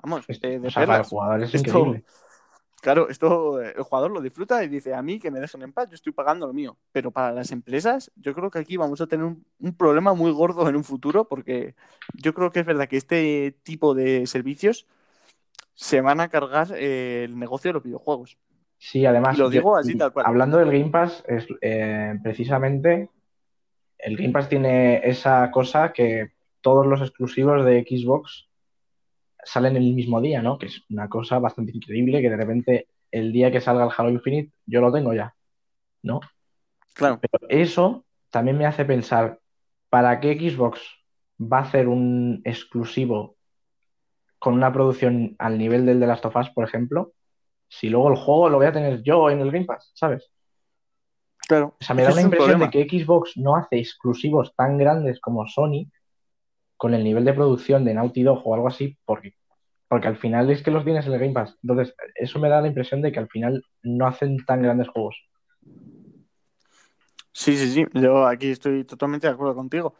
vamos, Es- de o sea, para el jugador es Esto- increíble. Claro, esto el jugador lo disfruta y dice a mí que me dejen en paz, yo estoy pagando lo mío. Pero para las empresas, yo creo que aquí vamos a tener un, un problema muy gordo en un futuro porque yo creo que es verdad que este tipo de servicios se van a cargar eh, el negocio de los videojuegos. Sí, además, Y lo yo- digo así tal cual. hablando del Game Pass, es, eh, precisamente el Game Pass tiene esa cosa que todos los exclusivos de Xbox salen el mismo día, ¿no? Que es una cosa bastante increíble que de repente el día que salga el Halo Infinite yo lo tengo ya, ¿no? Claro, Pero eso también me hace pensar, ¿para qué Xbox va a hacer un exclusivo con una producción al nivel del de Last of Us, por ejemplo? Si luego el juego lo voy a tener yo en el Game Pass, ¿sabes? claro. O sea, me da un impresión de que Xbox no hace exclusivos tan grandes como Sony con el nivel de producción de Naughty Dog o algo así, porque, porque al final es que los tienes en el Game Pass. Entonces, eso me da la impresión de que al final no hacen tan grandes juegos. Sí, sí, sí. Yo aquí estoy totalmente de acuerdo contigo.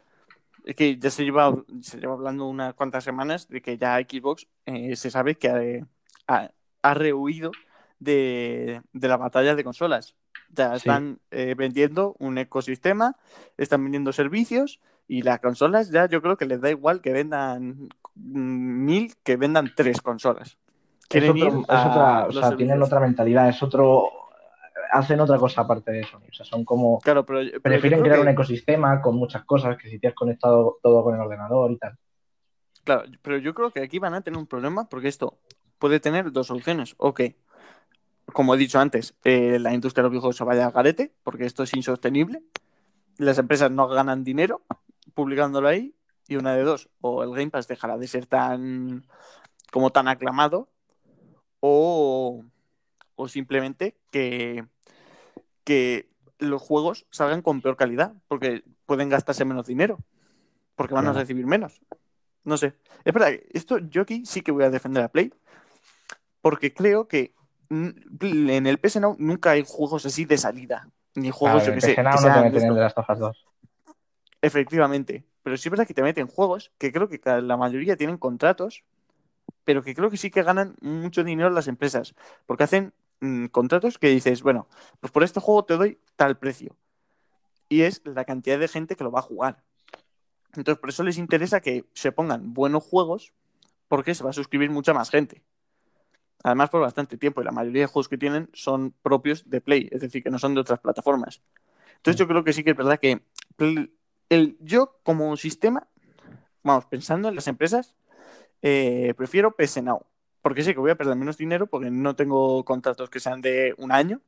Es que ya se lleva, se lleva hablando unas cuantas semanas de que ya Xbox eh, se sabe que ha, ha- ha rehuido de, de la batalla de consolas. Ya Sí. están eh, vendiendo un ecosistema, están vendiendo servicios y las consolas ya yo creo que les da igual que vendan mil que vendan tres consolas. Es, Quieren otro- ir es a otra, o sea, tienen otra mentalidad, es otro, hacen otra cosa aparte de Sony. O sea, son como, Claro, pero, pero prefieren crear que- un ecosistema con muchas cosas, que si te has conectado todo con el ordenador y tal. Claro, pero yo creo que aquí van a tener un problema porque esto puede tener dos soluciones. O que, como he dicho antes, eh, la industria de los videojuegos se vaya al garete porque esto es insostenible. Las empresas no ganan dinero publicándolo ahí. Y una de dos, o el Game Pass dejará de ser tan como tan aclamado, o, o simplemente que, que los juegos salgan con peor calidad, porque pueden gastarse menos dinero, porque van Claro. a recibir menos. No sé. Es verdad, esto yo aquí sí que voy a defender a Play, porque creo que en el PS Now nunca hay juegos así de salida, ni juegos, Claro, yo que sé, no te meten de of Us 2. Efectivamente. Pero sí es verdad que te meten juegos que creo que la mayoría tienen contratos, pero que creo que sí que ganan mucho dinero las empresas. Porque hacen mm, contratos que dices, bueno, pues por este juego te doy tal precio. Y es la cantidad de gente que lo va a jugar. Entonces, por eso les interesa que se pongan buenos juegos, porque se va a suscribir mucha más gente. Además, por bastante tiempo. Y la mayoría de juegos que tienen son propios de Play, es decir, que no son de otras plataformas. Entonces, yo creo que sí que es verdad que el, yo como sistema, vamos, pensando en las empresas, eh, prefiero PS Now. Porque sé que voy a perder menos dinero porque no tengo contratos que sean de un año.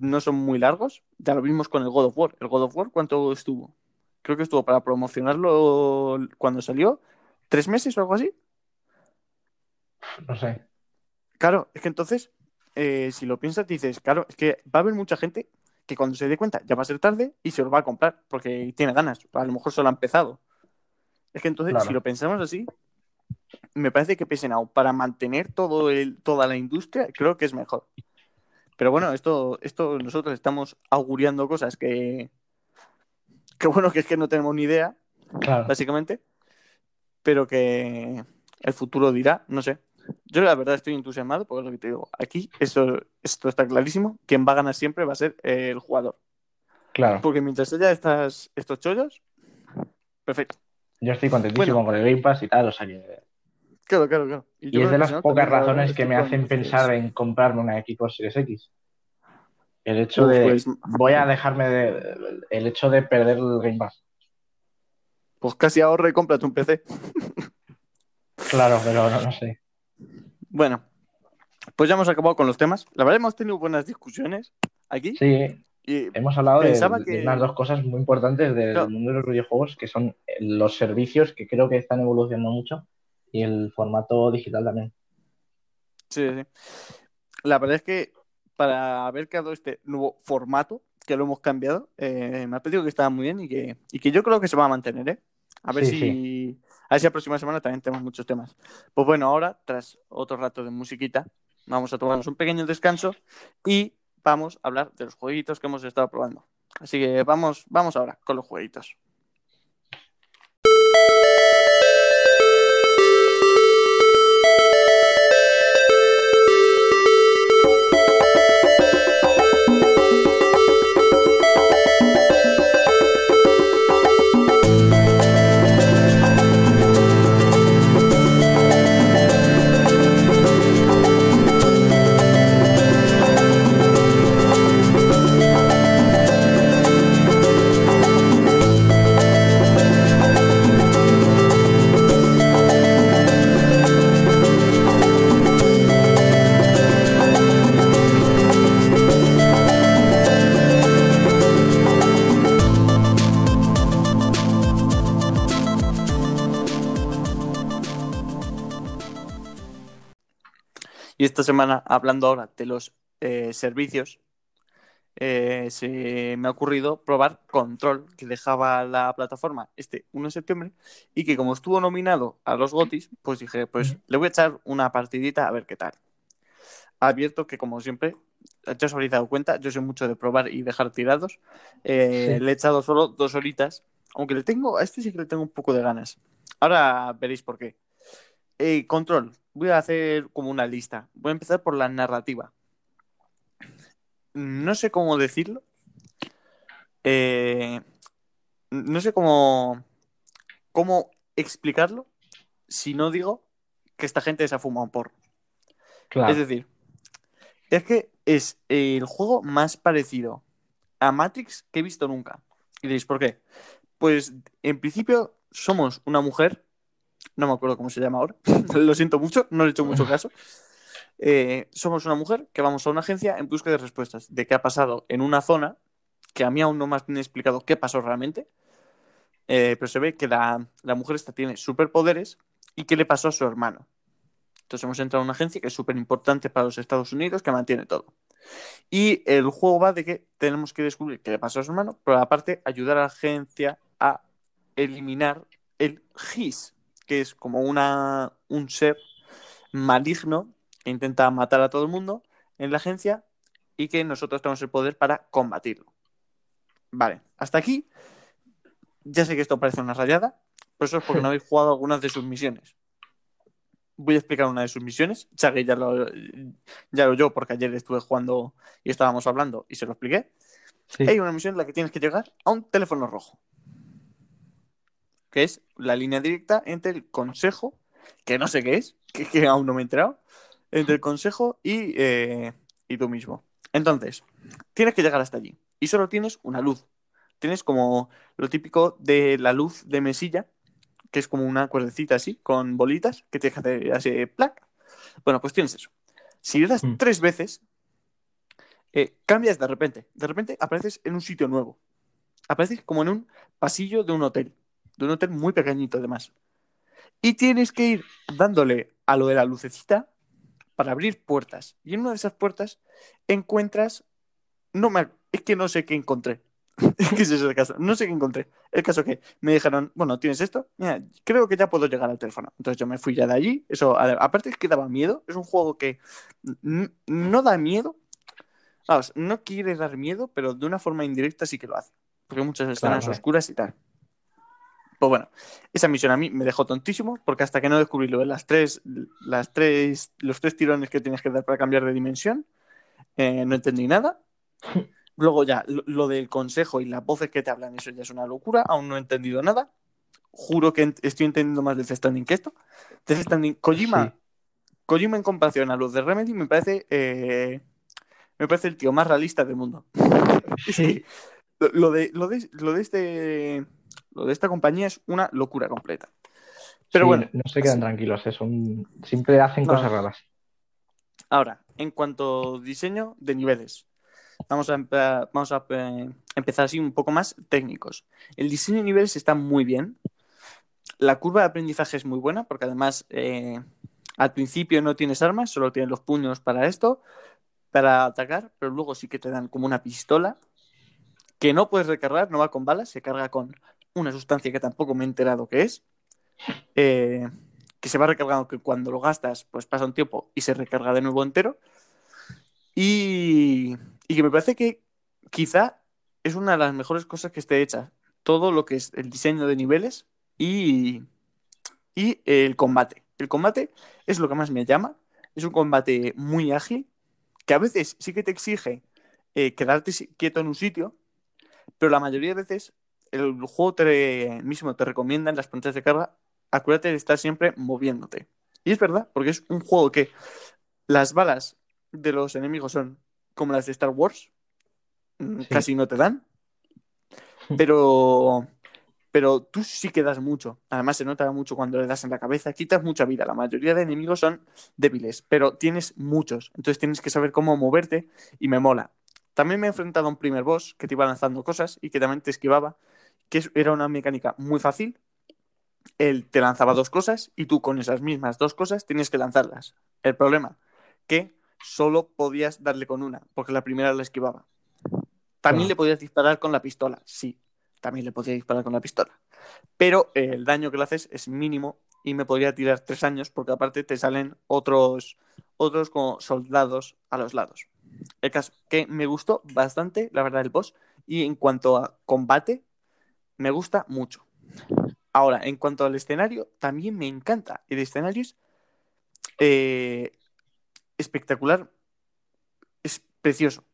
No son muy largos. Ya lo vimos con el God of War. ¿El God of War cuánto estuvo? Creo que estuvo para promocionarlo cuando salió tres meses o algo así. No sé. Claro, es que entonces, eh, si lo piensas, dices, claro, es que va a haber mucha gente que cuando se dé cuenta ya va a ser tarde y se lo va a comprar porque tiene ganas. A lo mejor solo ha empezado. Es que entonces, Claro. si lo pensamos así, me parece que PSNOW para mantener todo el, toda la industria, creo que es mejor. Pero bueno, esto, esto nosotros estamos auguriando cosas que, que bueno, que es que no tenemos ni idea, Claro. básicamente, pero que el futuro dirá, no sé. Yo la verdad estoy entusiasmado porque es lo que te digo. Aquí esto, esto está clarísimo. Quien va a ganar siempre va a ser eh, el jugador. Claro. Porque mientras haya estas, estos chollos, perfecto. Yo estoy contentísimo Bueno. con el Game Pass y tal, o sea que... Claro, claro, claro. Y es de las pocas razones que me hacen pensar en comprarme una Xbox Series X. El hecho de... pues, Voy a dejarme de... El hecho de perder el Game Pass. pues casi ahorra y cómprate un PC. Claro, pero no, no sé. Bueno, pues ya hemos acabado con los temas. La verdad hemos tenido buenas discusiones aquí. Sí, Y hemos hablado de, unas dos cosas muy importantes del Claro. mundo de los videojuegos, que son los servicios, que creo que están evolucionando mucho, y el formato digital también. Sí, sí. La verdad es que para haber creado este nuevo formato, que lo hemos cambiado, eh, me ha pedido que estaba muy bien y que, y que yo creo que se va a mantener, ¿eh? A ver Sí, si, a ver si la próxima semana también tenemos muchos temas. Pues bueno, ahora, tras otro rato de musiquita, vamos a tomarnos un pequeño descanso y vamos a hablar de los jueguitos que hemos estado probando. Así que vamos, vamos ahora con los jueguitos. Esta semana, hablando ahora de los eh, servicios, eh, se me ha ocurrido probar Control, que dejaba la plataforma este 1 de septiembre, y que como estuvo nominado a los GOTIS, pues dije, pues le voy a echar una partidita a ver qué tal. Advierto que, como siempre, ya os habréis dado cuenta, yo soy mucho de probar y dejar tirados. Eh, Sí. Le he echado solo dos horitas, aunque le tengo, a este sí que le tengo un poco de ganas. Ahora veréis por qué. Eh, control, voy a hacer como una lista. Voy a empezar por la narrativa. No sé cómo decirlo. Eh, no sé cómo, cómo explicarlo si no digo que esta gente se ha fumado. Claro. Es decir, es que es el juego más parecido a Matrix que he visto nunca. Y diréis, ¿por qué? Pues en principio somos una mujer, no me acuerdo cómo se llama ahora, lo siento mucho, no le he hecho mucho caso. Eh, somos una mujer que vamos a una agencia en busca de respuestas de qué ha pasado en una zona que a mí aún no me han explicado qué pasó realmente. Eh, pero se ve que la, la mujer esta tiene superpoderes y qué le pasó a su hermano. Entonces hemos entrado a una agencia que es súper importante para los Estados Unidos, que mantiene todo. Y el juego va de que tenemos que descubrir qué le pasó a su hermano, pero aparte ayudar a la agencia a eliminar el GIS, que es como una, un ser maligno que intenta matar a todo el mundo en la agencia y que nosotros tenemos el poder para combatirlo. Vale, hasta aquí ya sé que esto parece una rayada, pero eso es porque no habéis jugado algunas de sus misiones. Voy a explicar una de sus misiones. Chagui ya lo, ya lo yo, porque ayer estuve jugando y estábamos hablando y se lo expliqué. Sí. Hay una misión en la que tienes que llegar a un teléfono rojo. Que es la línea directa entre el consejo, que no sé qué es, que, que aún no me he enterado, entre el consejo y, eh, y tú mismo. Entonces, tienes que llegar hasta allí. Y solo tienes una luz. Tienes como lo típico de la luz de mesilla, que es como una cuerdecita así, con bolitas, que tienes que hacer así, plac. Bueno, pues tienes eso. Si le das Mm. tres veces, eh, cambias de repente. De repente apareces en un sitio nuevo. Apareces como en un pasillo de un hotel. De un hotel muy pequeñito, además. Y tienes que ir dándole a lo de la lucecita para abrir puertas. Y en una de esas puertas encuentras. No me. Es que no sé qué encontré. ¿Qué es eso el caso? No sé qué encontré. El caso que me dijeron, bueno, ¿tienes esto? Mira, creo que ya puedo llegar al teléfono. Entonces yo me fui ya de allí. Eso, aparte es que daba miedo. Es un juego que no da miedo. Vamos, no quiere dar miedo, pero de una forma indirecta sí que lo hace. Porque hay muchas escenas oscuras y tal. Pues bueno, esa misión a mí me dejó tontísimo, porque hasta que no descubrí lo de las tres, las tres, los tres tirones que tienes que dar para cambiar de dimensión, eh, no entendí nada. Luego ya, lo, del consejo y las voces que te hablan, eso ya es una locura, aún no he entendido nada. Juro que estoy entendiendo más del Standing que esto. Death Standing, Kojima, Kojima en comparación a los de Remedy me parece, eh, me parece el tío más realista del mundo. Sí. lo, de, lo, de, lo, de este, lo de esta compañía es una locura completa. Pero bueno. No se quedan tranquilos, ¿eh? son, siempre hacen cosas raras. Ahora, en cuanto a diseño de niveles, Vamos a, vamos a eh, empezar así un poco más técnicos. El diseño de niveles está muy bien. La curva de aprendizaje es muy buena porque además eh, al principio no tienes armas, solo tienes los puños para esto, para atacar, pero luego sí que te dan como una pistola que no puedes recargar, no va con balas, se carga con una sustancia que tampoco me he enterado qué es, eh, que se va recargando, que cuando lo gastas, pues pasa un tiempo y se recarga de nuevo entero. Y, y que me parece que quizá es una de las mejores cosas que esté hecha. Todo lo que es el diseño de niveles y, y el combate. El combate es lo que más me llama. Es un combate muy ágil, que a veces sí que te exige eh, quedarte quieto en un sitio, pero la mayoría de veces el juego te, mismo te recomienda en las pantallas de carga, acuérdate de estar siempre moviéndote. Y es verdad, porque es un juego que las balas de los enemigos son como las de Star Wars, mm, casi no te dan. Pero, pero tú sí que das mucho. Además, se nota mucho cuando le das en la cabeza. Quitas mucha vida. La mayoría de enemigos son débiles, pero tienes muchos. Entonces tienes que saber cómo moverte y me mola. También me he enfrentado a un primer boss que te iba lanzando cosas y que también te esquivaba, que era una mecánica muy fácil. Él te lanzaba dos cosas y tú con esas mismas dos cosas tienes que lanzarlas. El problema, que solo podías darle con una, porque la primera la esquivaba. También le podías disparar con la pistola, sí, también le podías disparar con la pistola. Pero eh, el daño que le haces es mínimo y me podría tirar tres años, porque aparte te salen otros, otros como soldados a los lados. El caso que me gustó bastante, la verdad, el boss. Y en cuanto a combate, me gusta mucho. Ahora, en cuanto al escenario, también me encanta. El escenario es eh, espectacular. Es precioso.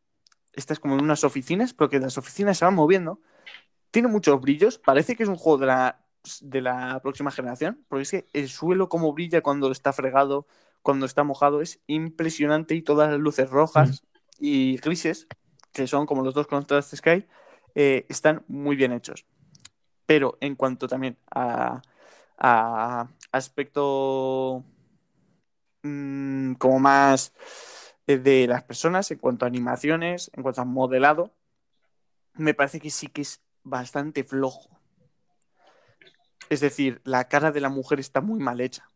Estás como en unas oficinas, pero que las oficinas se van moviendo. Tiene muchos brillos. Parece que es un juego de la, de la próxima generación, porque es que el suelo como brilla cuando está fregado, cuando está mojado, es impresionante y todas las luces rojas y grises, que son como los dos contrastes que hay, eh, están muy bien hechos. Pero en cuanto también a, aspecto Mm, como más eh, de las personas en cuanto a animaciones, en cuanto a modelado, me parece que sí que es bastante flojo. Es decir, la cara de la mujer está muy mal hecha.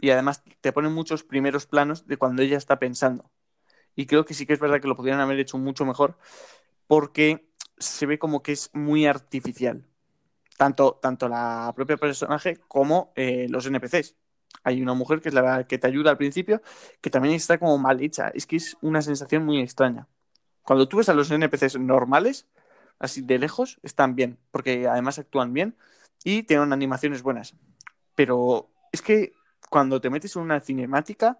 Y además te ponen muchos primeros planos de cuando ella está pensando. Y creo que sí que es verdad que lo podrían haber hecho mucho mejor porque se ve como que es muy artificial. Tanto, tanto la propia personaje como eh, los NPCs hay una mujer que es la que te ayuda al principio, que también está como mal hecha. Es que es una sensación muy extraña. Cuando tú ves a los NPCs normales, así de lejos, están bien, porque además actúan bien y tienen animaciones buenas. Pero es que cuando te metes en una cinemática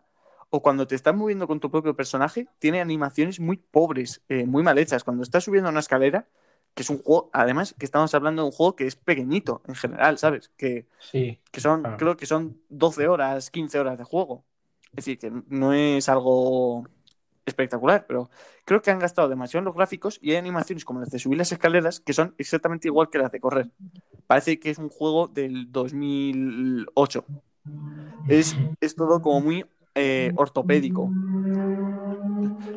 o cuando te estás moviendo con tu propio personaje, tiene animaciones muy pobres, eh, muy mal hechas. Cuando estás subiendo una escalera, que es un juego, además que estamos hablando de un juego que es pequeñito en general, ¿sabes? Que, sí, que son, creo que son 12 horas, 15 horas de juego. Es decir, que no es algo espectacular, pero creo que han gastado demasiado en los gráficos y hay animaciones como las de subir las escaleras que son exactamente igual que las de correr. Parece que es un juego del 2008. Es, es todo como muy eh, ortopédico.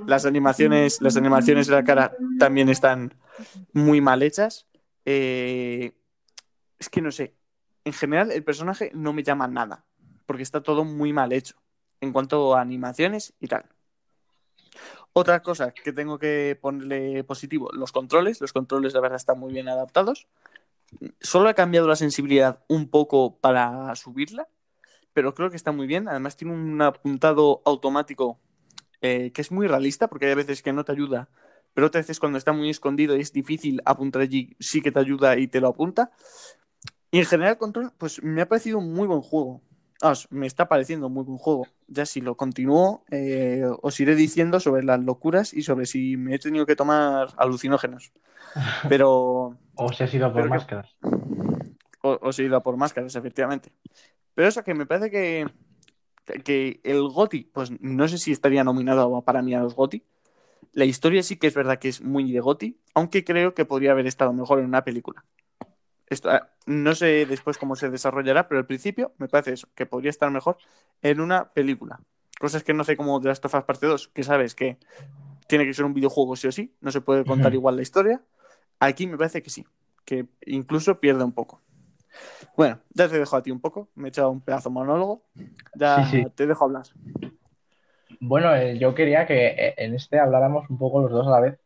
Las animaciones, las animaciones de la cara también están muy mal hechas. Eh, es que no sé. en general el personaje no me llama nada, porque está todo muy mal hecho en cuanto a animaciones y tal. Otra cosa que tengo que ponerle positivo, los controles. Los controles de verdad están muy bien adaptados. Solo ha cambiado la sensibilidad un poco para subirla, pero creo que está muy bien. Además tiene un apuntado automático eh, que es muy realista, porque hay veces que no te ayuda, pero otras veces cuando está muy escondido y es difícil apuntar allí, sí que te ayuda y te lo apunta. Y en general, Control, pues me ha parecido un muy buen juego. Ah, me está pareciendo muy buen juego. Ya si lo continúo, eh, os iré diciendo sobre las locuras y sobre si me he tenido que tomar alucinógenos. Pero. o si has ido a por máscaras. O, o si he ido a por máscaras, efectivamente. Pero eso que me parece que, que el GOTI, pues no sé si estaría nominado para mí a los GOTI. La historia sí que es verdad que es muy de GOTI, aunque creo que podría haber estado mejor en una película. Esto, no sé después cómo se desarrollará, pero al principio me parece eso, que podría estar mejor en una película. Cosas que no sé como de las tofas parte 2, que sabes que tiene que ser un videojuego sí o sí, no se puede contar igual la historia. Aquí me parece que sí, que incluso pierde un poco. Bueno, ya te dejo a ti un poco, me he echado un pedazo monólogo, ya te dejo hablar. Bueno, eh, yo quería que eh, en este habláramos un poco los dos a la vez,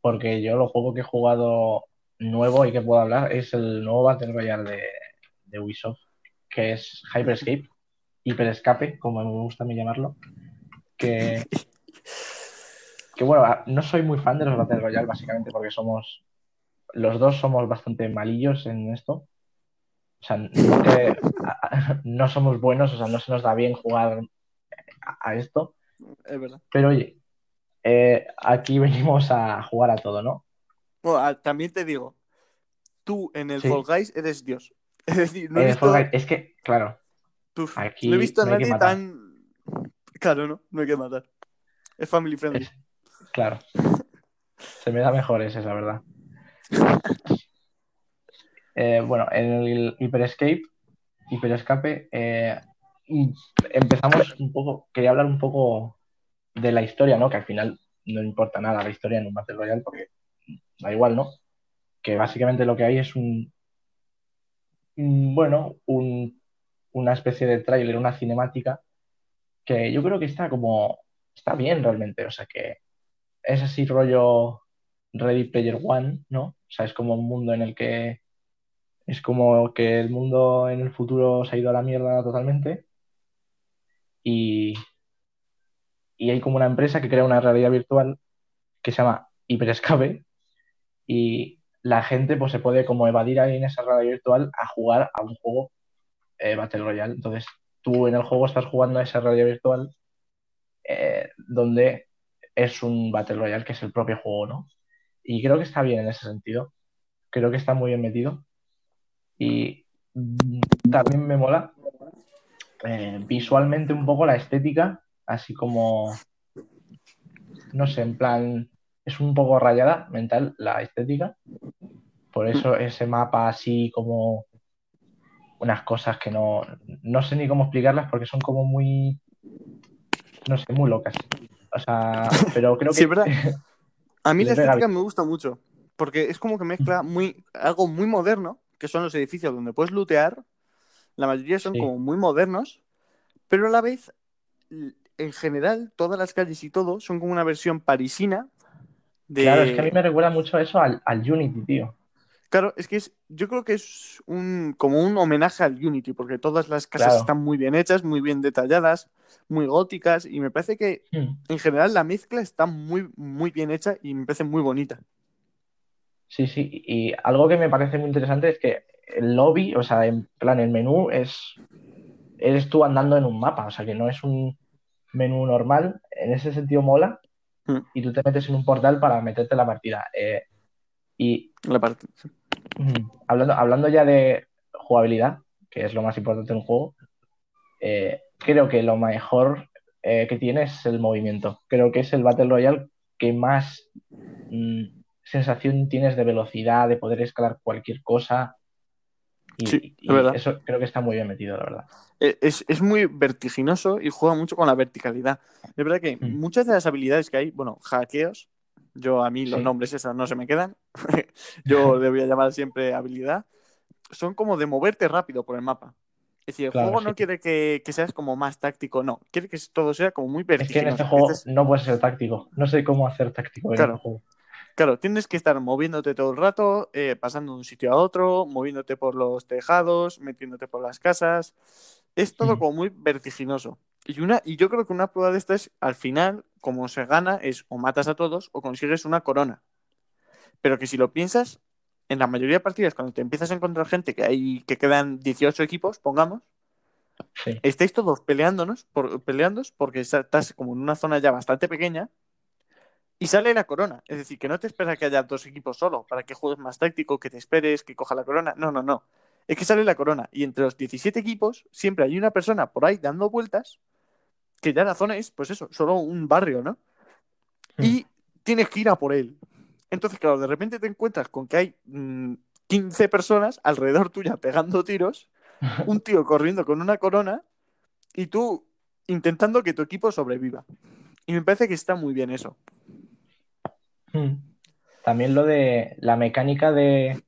porque yo lo juego que he jugado nuevo y que puedo hablar es el nuevo Battle Royale de, de Ubisoft, que es Hyperscape, Hiperescape, como me gusta a mí llamarlo, que, que bueno, no soy muy fan de los Battle Royale básicamente porque somos, los dos somos bastante malillos en esto, o sea, no, somos buenos, o sea, no se nos da bien jugar a, esto. Es verdad. Pero oye, eh, aquí venimos a jugar a todo, ¿no? Bueno, también te digo, tú en el Fall Guys eres Dios. Es decir, no he visto... Es que, claro. aquí no he visto a nadie tan. Claro, no, no hay que matar. Es family friendly. Claro. Se me da mejor ese, la verdad. Eh, bueno, en el Hyperscape, Hyperescape, eh, empezamos un poco, quería hablar un poco de la historia, ¿no? Que al final no importa nada la historia en un Battle Royale porque da igual, ¿no? Que básicamente lo que hay es un, bueno, una especie de tráiler, una cinemática que yo creo que está como, está bien realmente, o sea que es así rollo Ready Player One, ¿no? O sea, es como un mundo en el que es como que el mundo en el futuro se ha ido a la mierda totalmente y, y hay como una empresa que crea una realidad virtual que se llama Hyperescape y la gente pues se puede como evadir ahí en esa realidad virtual a jugar a un juego eh, Battle Royale. Entonces tú en el juego estás jugando a esa realidad virtual eh, donde es un Battle Royale que es el propio juego, ¿no? Y creo que está bien en ese sentido. Creo que está muy bien metido. Y también me mola eh, visualmente un poco la estética, así como, no sé, en plan, es un poco rayada mental la estética. Por eso ese mapa así como unas cosas que no, no sé ni cómo explicarlas porque son como muy, no sé, muy locas. O sea, pero creo que... Sí, ¿verdad? A mí la estética me gusta mucho porque es como que mezcla muy, algo muy moderno que son los edificios donde puedes lootear, la mayoría son como muy modernos, pero a la vez, en general, todas las calles y todo son como una versión parisina de... Claro, es que a mí me recuerda mucho eso al, Unity, tío. Claro, es que es, yo creo que es un, como un homenaje al Unity, porque todas las casas están muy bien hechas, muy bien detalladas, muy góticas, y me parece que hmm. en general la mezcla está muy, muy bien hecha y me parece muy bonita. Sí, sí, y algo que me parece muy interesante es que el lobby, o sea, en plan el menú es, eres tú andando en un mapa, o sea, que no es un menú normal, en ese sentido mola, hmm. y tú te metes en un portal para meterte la partida. Eh, y la parte, hablando, hablando ya de jugabilidad, que es lo más importante en un juego, eh, creo que lo mejor eh, que tiene es el movimiento. Creo que es el Battle Royale que más mm, sensación tienes de velocidad, de poder escalar cualquier cosa. Y, sí, eso creo que está muy bien metido, la verdad. Eh, es, muy vertiginoso y juega mucho con la verticalidad. Es verdad que mm. muchas de las habilidades que hay, bueno, hackeos, yo a mí los nombres esos no se me quedan. yo le voy a llamar siempre habilidad. son como de moverte rápido por el mapa. Es decir, el Claro, juego sí. no quiere que, que seas como más táctico, no. Quiere que todo sea como muy Es que en vertiginoso. este juego Estés- no puedes ser táctico. No sé cómo hacer táctico en Claro. este juego. Claro, tienes que estar moviéndote todo el rato, eh, pasando de un sitio a otro, moviéndote por los tejados, metiéndote por las casas. Es todo Mm. como muy vertiginoso. Y, una, y yo creo que una prueba de estas, al final, como se gana, es o matas a todos o consigues una corona. Pero que si lo piensas, en la mayoría de partidas, cuando te empiezas a encontrar gente que hay que quedan 18 equipos, pongamos, Sí. estáis todos peleándonos, por, peleándos porque estás como en una zona ya bastante pequeña y sale la corona. Es decir, que no te espera que haya dos equipos solo para que juegues más táctico, que te esperes, que coja la corona. No, no, no. Es que sale la corona y entre los 17 equipos siempre hay una persona por ahí dando vueltas que ya la zona es, pues eso, solo un barrio, ¿no? Y tienes que ir a por él. Entonces, claro, de repente te encuentras con que hay mm, 15 personas alrededor tuya pegando tiros un tío corriendo con una corona y tú intentando que tu equipo sobreviva. Y me parece que está muy bien eso. Mm. También lo de la mecánica de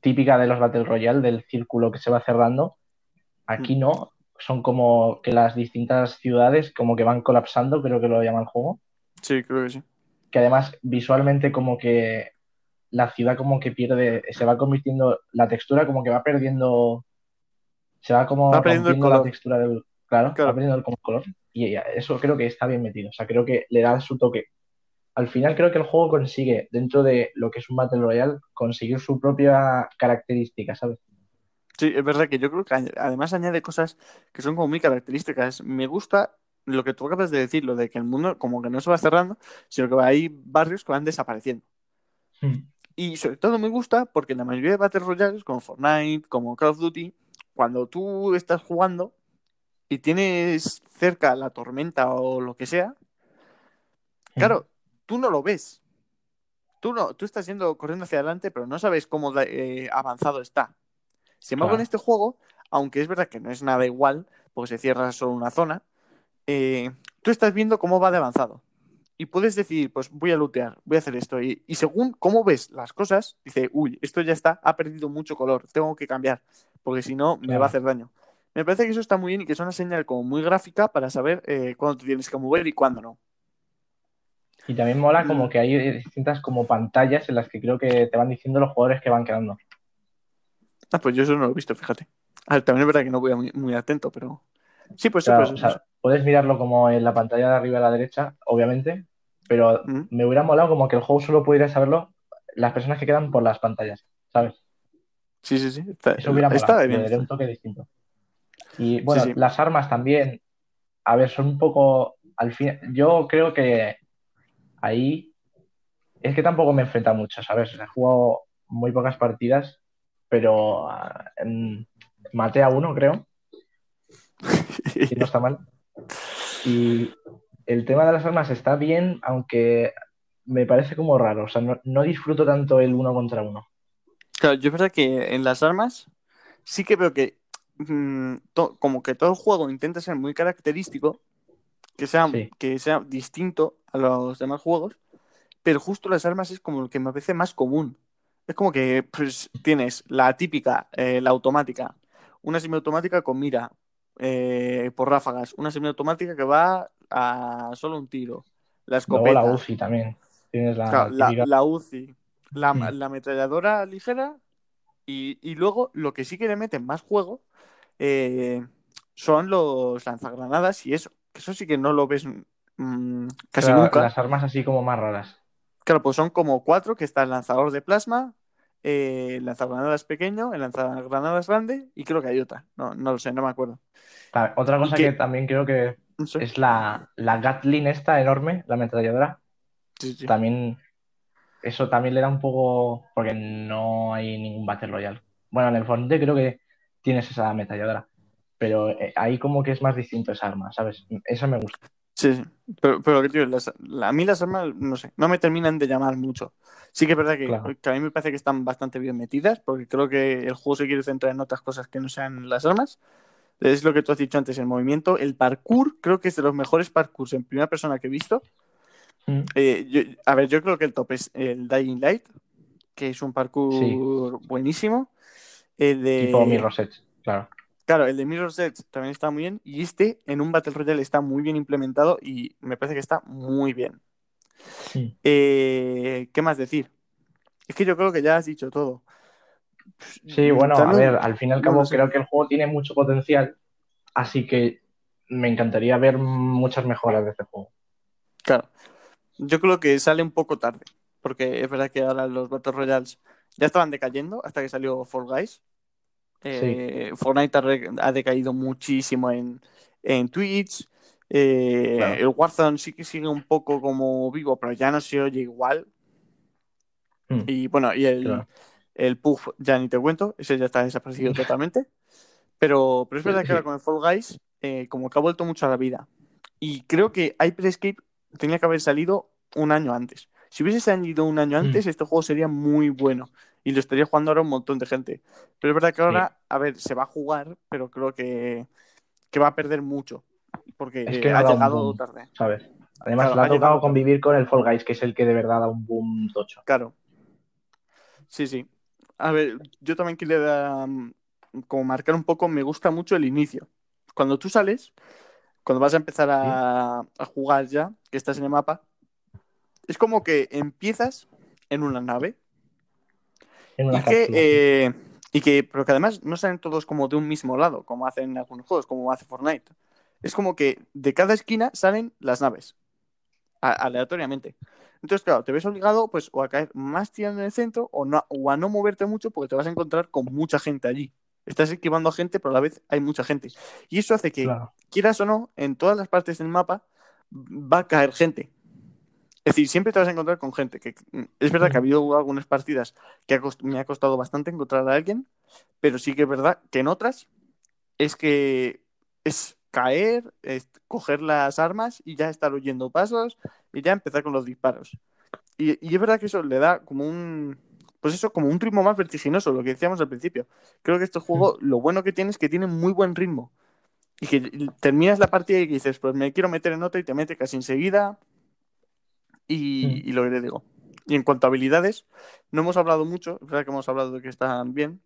típica de los Battle Royale, del círculo que se va cerrando. Aquí no, son como que las distintas ciudades como que van colapsando, creo que lo llama el juego. Sí, creo que sí. Que además visualmente como que la ciudad como que pierde, se va convirtiendo, la textura como que va perdiendo, se va como Va perdiendo el rompiendo la color. textura del, claro, Claro. va perdiendo el color. Y eso creo que está bien metido, o sea, creo que le da su toque. Al final creo que el juego consigue, dentro de lo que es un Battle Royale, conseguir su propia característica, ¿sabes? Sí, es verdad que yo creo que además añade cosas que son como muy características. Me gusta lo que tú acabas de decir, lo de que el mundo como que no se va cerrando, sino que hay barrios que van desapareciendo. Y sobre todo me gusta porque en la mayoría de Battle Royales, como Fortnite, como Call of Duty, cuando tú estás jugando y tienes cerca la tormenta o lo que sea, claro, tú no lo ves. Tú no, tú estás yendo corriendo hacia adelante, pero no sabes cómo eh, avanzado está. Sin embargo, en este juego, aunque es verdad que no es nada igual, porque se cierra solo una zona, eh, tú estás viendo cómo va de avanzado. Y puedes decir, pues voy a lootear, voy a hacer esto. Y, y según cómo ves las cosas, dice, uy, esto ya está, ha perdido mucho color, tengo que cambiar, porque si no, me Claro. va a hacer daño. Me parece que eso está muy bien y que es una señal como muy gráfica para saber eh, cuándo te tienes que mover y cuándo no. Y también mola Mm. como que hay distintas como pantallas en las que creo que te van diciendo los jugadores que van quedando. Ah, pues yo eso no lo he visto, fíjate. A ver, también es verdad que no voy muy, muy atento, pero... Sí, pues sí, Claro, pues o sea, puedes mirarlo como en la pantalla de arriba a la derecha, obviamente, pero Mm. me hubiera molado como que el juego solo pudiera saberlo las personas que quedan por las pantallas, ¿sabes? Sí, sí, sí. Está, Eso hubiera está molado, bien. un toque distinto. Y bueno, Sí, sí. las armas también, a ver, son un poco, al fin, yo creo que ahí es que tampoco me enfrenta mucho, ¿sabes? He jugado muy pocas partidas, pero ah, mm, maté a uno, creo, si no está mal. Y el tema de las armas está bien, aunque me parece como raro, o sea, no, no disfruto tanto el uno contra uno. Claro, yo es verdad que en las armas sí que veo que mm, como que todo el juego intenta ser muy característico, que sea, Sí. que sea distinto a los demás juegos, pero justo las armas es como lo que me parece más común. Es como que pues, tienes la típica, eh, la automática, una semiautomática con mira eh, por ráfagas, una semiautomática que va a solo un tiro, la Luego escopeta, la UCI también. Tienes la, Claro, la, la UCI, la, Mm. la ametralladora ligera y, y luego lo que sí que le meten más juego eh, son los lanzagranadas y eso. Eso sí que no lo ves mm, casi Claro, nunca. Las armas así como más raras. Claro, pues son como cuatro, que está el lanzador de plasma, eh, el lanzagranadas pequeño, el lanzagranadas grande y creo que hay otra. No, no lo sé, no me acuerdo. Otra cosa que también creo que es la, la Gatling esta enorme, la ametralladora. Sí, sí. También, eso también le da un poco, porque no hay ningún Battle Royale. Bueno, en el Fortnite creo que tienes esa ametralladora, pero eh, ahí como que es más distinto esa arma, ¿sabes? Esa me gusta. Sí, sí. Pero, pero tío, las- la- a mí las armas, no sé, no me terminan de llamar mucho. Sí que es verdad que, Claro. que a mí me parece que están bastante bien metidas, porque creo que el juego se quiere centrar en otras cosas que no sean las armas. Es lo que tú has dicho antes, el movimiento. El parkour, creo que es de los mejores parkours en primera persona que he visto. Mm. Eh, yo- a ver, yo creo que el top es el Dying Light, que es un parkour buenísimo. El de... Tipo Mirror's Edge, claro. Claro, el de Mirror's Edge también está muy bien. Y este en un Battle Royale está muy bien implementado y me parece que está muy bien. Sí. Eh, ¿Qué más decir? Es que yo creo que ya has dicho todo. Sí, bueno, a ver, al fin y al cabo sé. creo que el juego tiene mucho potencial, así que me encantaría ver muchas mejoras de este juego. Claro. Yo creo que sale un poco tarde. Porque es verdad que ahora los Battle Royales ya estaban decayendo hasta que salió Fall Guys. Eh, Fortnite ha, decaído muchísimo en, en Twitch. Eh, Claro. El Warzone sí que sigue un poco como vivo, pero ya no se oye igual. Mm, Y bueno, y el, claro. el Puff ya ni te cuento, ese ya está desaparecido totalmente. Pero, pero es verdad que ahora con el Fall Guys, eh, como que ha vuelto mucho a la vida. Y creo que Hyper Escape tenía que haber salido un año antes. Si hubiese salido un año antes, Mm. este juego sería muy bueno. Y lo estaría jugando ahora un montón de gente. Pero es verdad que ahora, a ver, se va a jugar, pero creo que, que va a perder mucho. Porque Es eh, que ha llegado boom. tarde. ¿sabes? Además, Claro, le ha ha tocado convivir con el Fall Guys, que es el que de verdad da un boom tocho. Claro. Sí, sí. A ver, yo también quería um, como marcar un poco, me gusta mucho el inicio. Cuando tú sales, cuando vas a empezar a, a jugar ya, que estás en el mapa, es como que empiezas en una nave En una y que, eh, y que, pero que además no salen todos como de un mismo lado, como hacen en algunos juegos, como hace Fortnite. Es como que de cada esquina salen las naves, a- aleatoriamente. Entonces, claro, te ves obligado pues o a caer más tirando en el centro o, no, o a no moverte mucho porque te vas a encontrar con mucha gente allí. Estás esquivando a gente, pero a la vez hay mucha gente. Y eso hace que, Claro. quieras o no, en todas las partes del mapa va a caer gente. Es decir, siempre te vas a encontrar con gente. Que, mm, es verdad que ha habido algunas partidas que ha cost- me ha costado bastante encontrar a alguien, pero sí que es verdad que en otras es que es caer, es coger las armas y ya estar oyendo pasos y ya empezar con los disparos. Y, y es verdad que eso le da como un, pues eso, como un ritmo más vertiginoso, lo que decíamos al principio. Creo que este juego, lo bueno que tiene es que tiene muy buen ritmo. Y que terminas la partida y dices, pues me quiero meter en otra y te mete casi enseguida. Y, Mm. y lo digo. Y en cuanto a habilidades, no hemos hablado mucho, es verdad que hemos hablado de que están bien,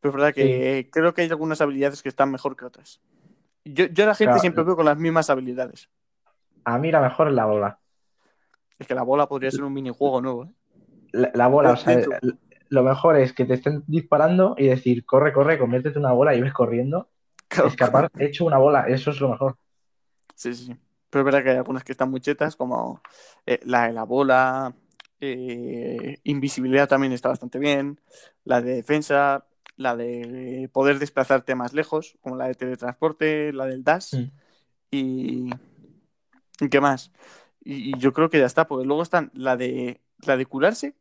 pero es verdad que creo que hay algunas habilidades que están mejor que otras. Yo, yo a la gente Claro. siempre veo con las mismas habilidades. A mí la mejor es la bola. Es que la bola podría ser un minijuego nuevo. ¿eh? La, la bola, o sea, el- lo mejor es que te estén disparando y decir, corre, corre, conviértete en una bola y ves corriendo. Claro. Escapar hecho una bola, eso es lo mejor. Sí, sí, sí. Pero es verdad que hay algunas que están muy chetas, como eh, la de la bola, eh, invisibilidad también está bastante bien, la de defensa, la de poder desplazarte más lejos, como la de teletransporte, la del dash, Mm. y... ¿y qué más? Y, y yo creo que ya está, porque luego están la de, la de curarse,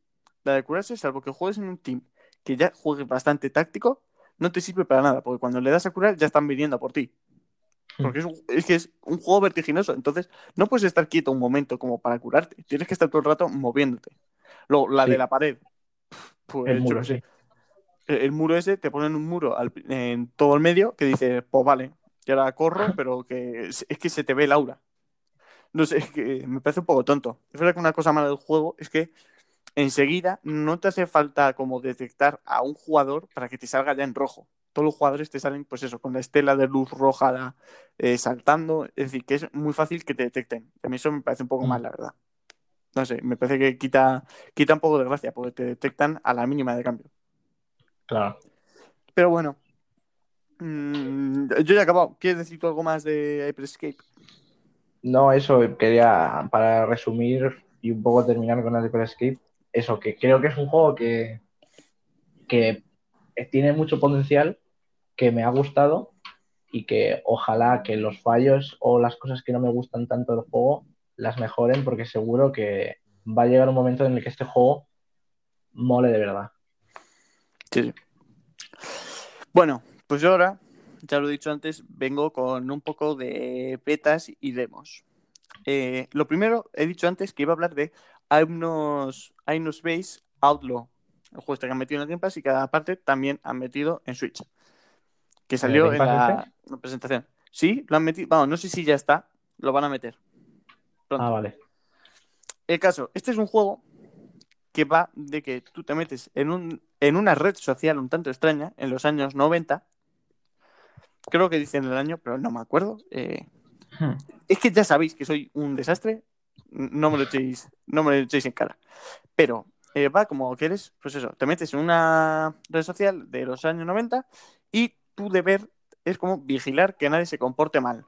la de curarse, salvo que juegues en un team que ya juegues bastante táctico, no te sirve para nada, porque cuando le das a curar ya están viniendo a por ti. Porque es, un- es que es un juego vertiginoso. Entonces, no puedes estar quieto un momento como para curarte. Tienes que estar todo el rato moviéndote. Luego, la Sí. de la pared. Pues, El muro, sí. El, el muro ese, te ponen un muro al- en todo el medio que dice, pues vale, y ahora corro, pero que es, es que se te ve el aura. No sé, es que me parece un poco tonto. Es verdad que una cosa mala del juego es que enseguida no te hace falta como detectar a un jugador para que te salga ya en rojo. Todos los jugadores te salen, pues eso, con la estela de luz roja eh, saltando. Es decir, que es muy fácil que te detecten. A mí eso me parece un poco Mm. mal, la verdad. No sé, me parece que quita, quita un poco de gracia porque te detectan a la mínima de cambio. Claro. Pero bueno, mm, yo ya he acabado. ¿Quieres decir tú algo más de Hyper Escape? No, eso quería, para resumir y un poco terminar con Hyper Escape, eso, que creo que es un juego que, que tiene mucho potencial, que me ha gustado y que ojalá que los fallos o las cosas que no me gustan tanto del juego las mejoren porque seguro que va a llegar un momento en el que este juego mole de verdad. Sí. Bueno, pues yo ahora, ya lo he dicho antes, vengo con un poco de betas y demos. Eh, lo primero, he dicho antes que iba a hablar de Hypnos, Hypnos Base Outlaw, el juego este que han metido en el Game Pass y cada parte también han metido en Switch, que salió en Pass la, presentación. Sí, lo han metido, vamos, no sé si ya está, lo van a meter. Pronto. Ah, vale. El caso, este es un juego que va de que tú te metes en, un, en una red social un tanto extraña en los años 90. Creo que dicen el año, pero no me acuerdo. Eh, Hmm. es que ya sabéis que soy un desastre. No me lo echéis, no me lo echéis en cara. Pero eh, va como que eres, pues eso, te metes en una red social de los años 90 y tu deber es como vigilar que nadie se comporte mal.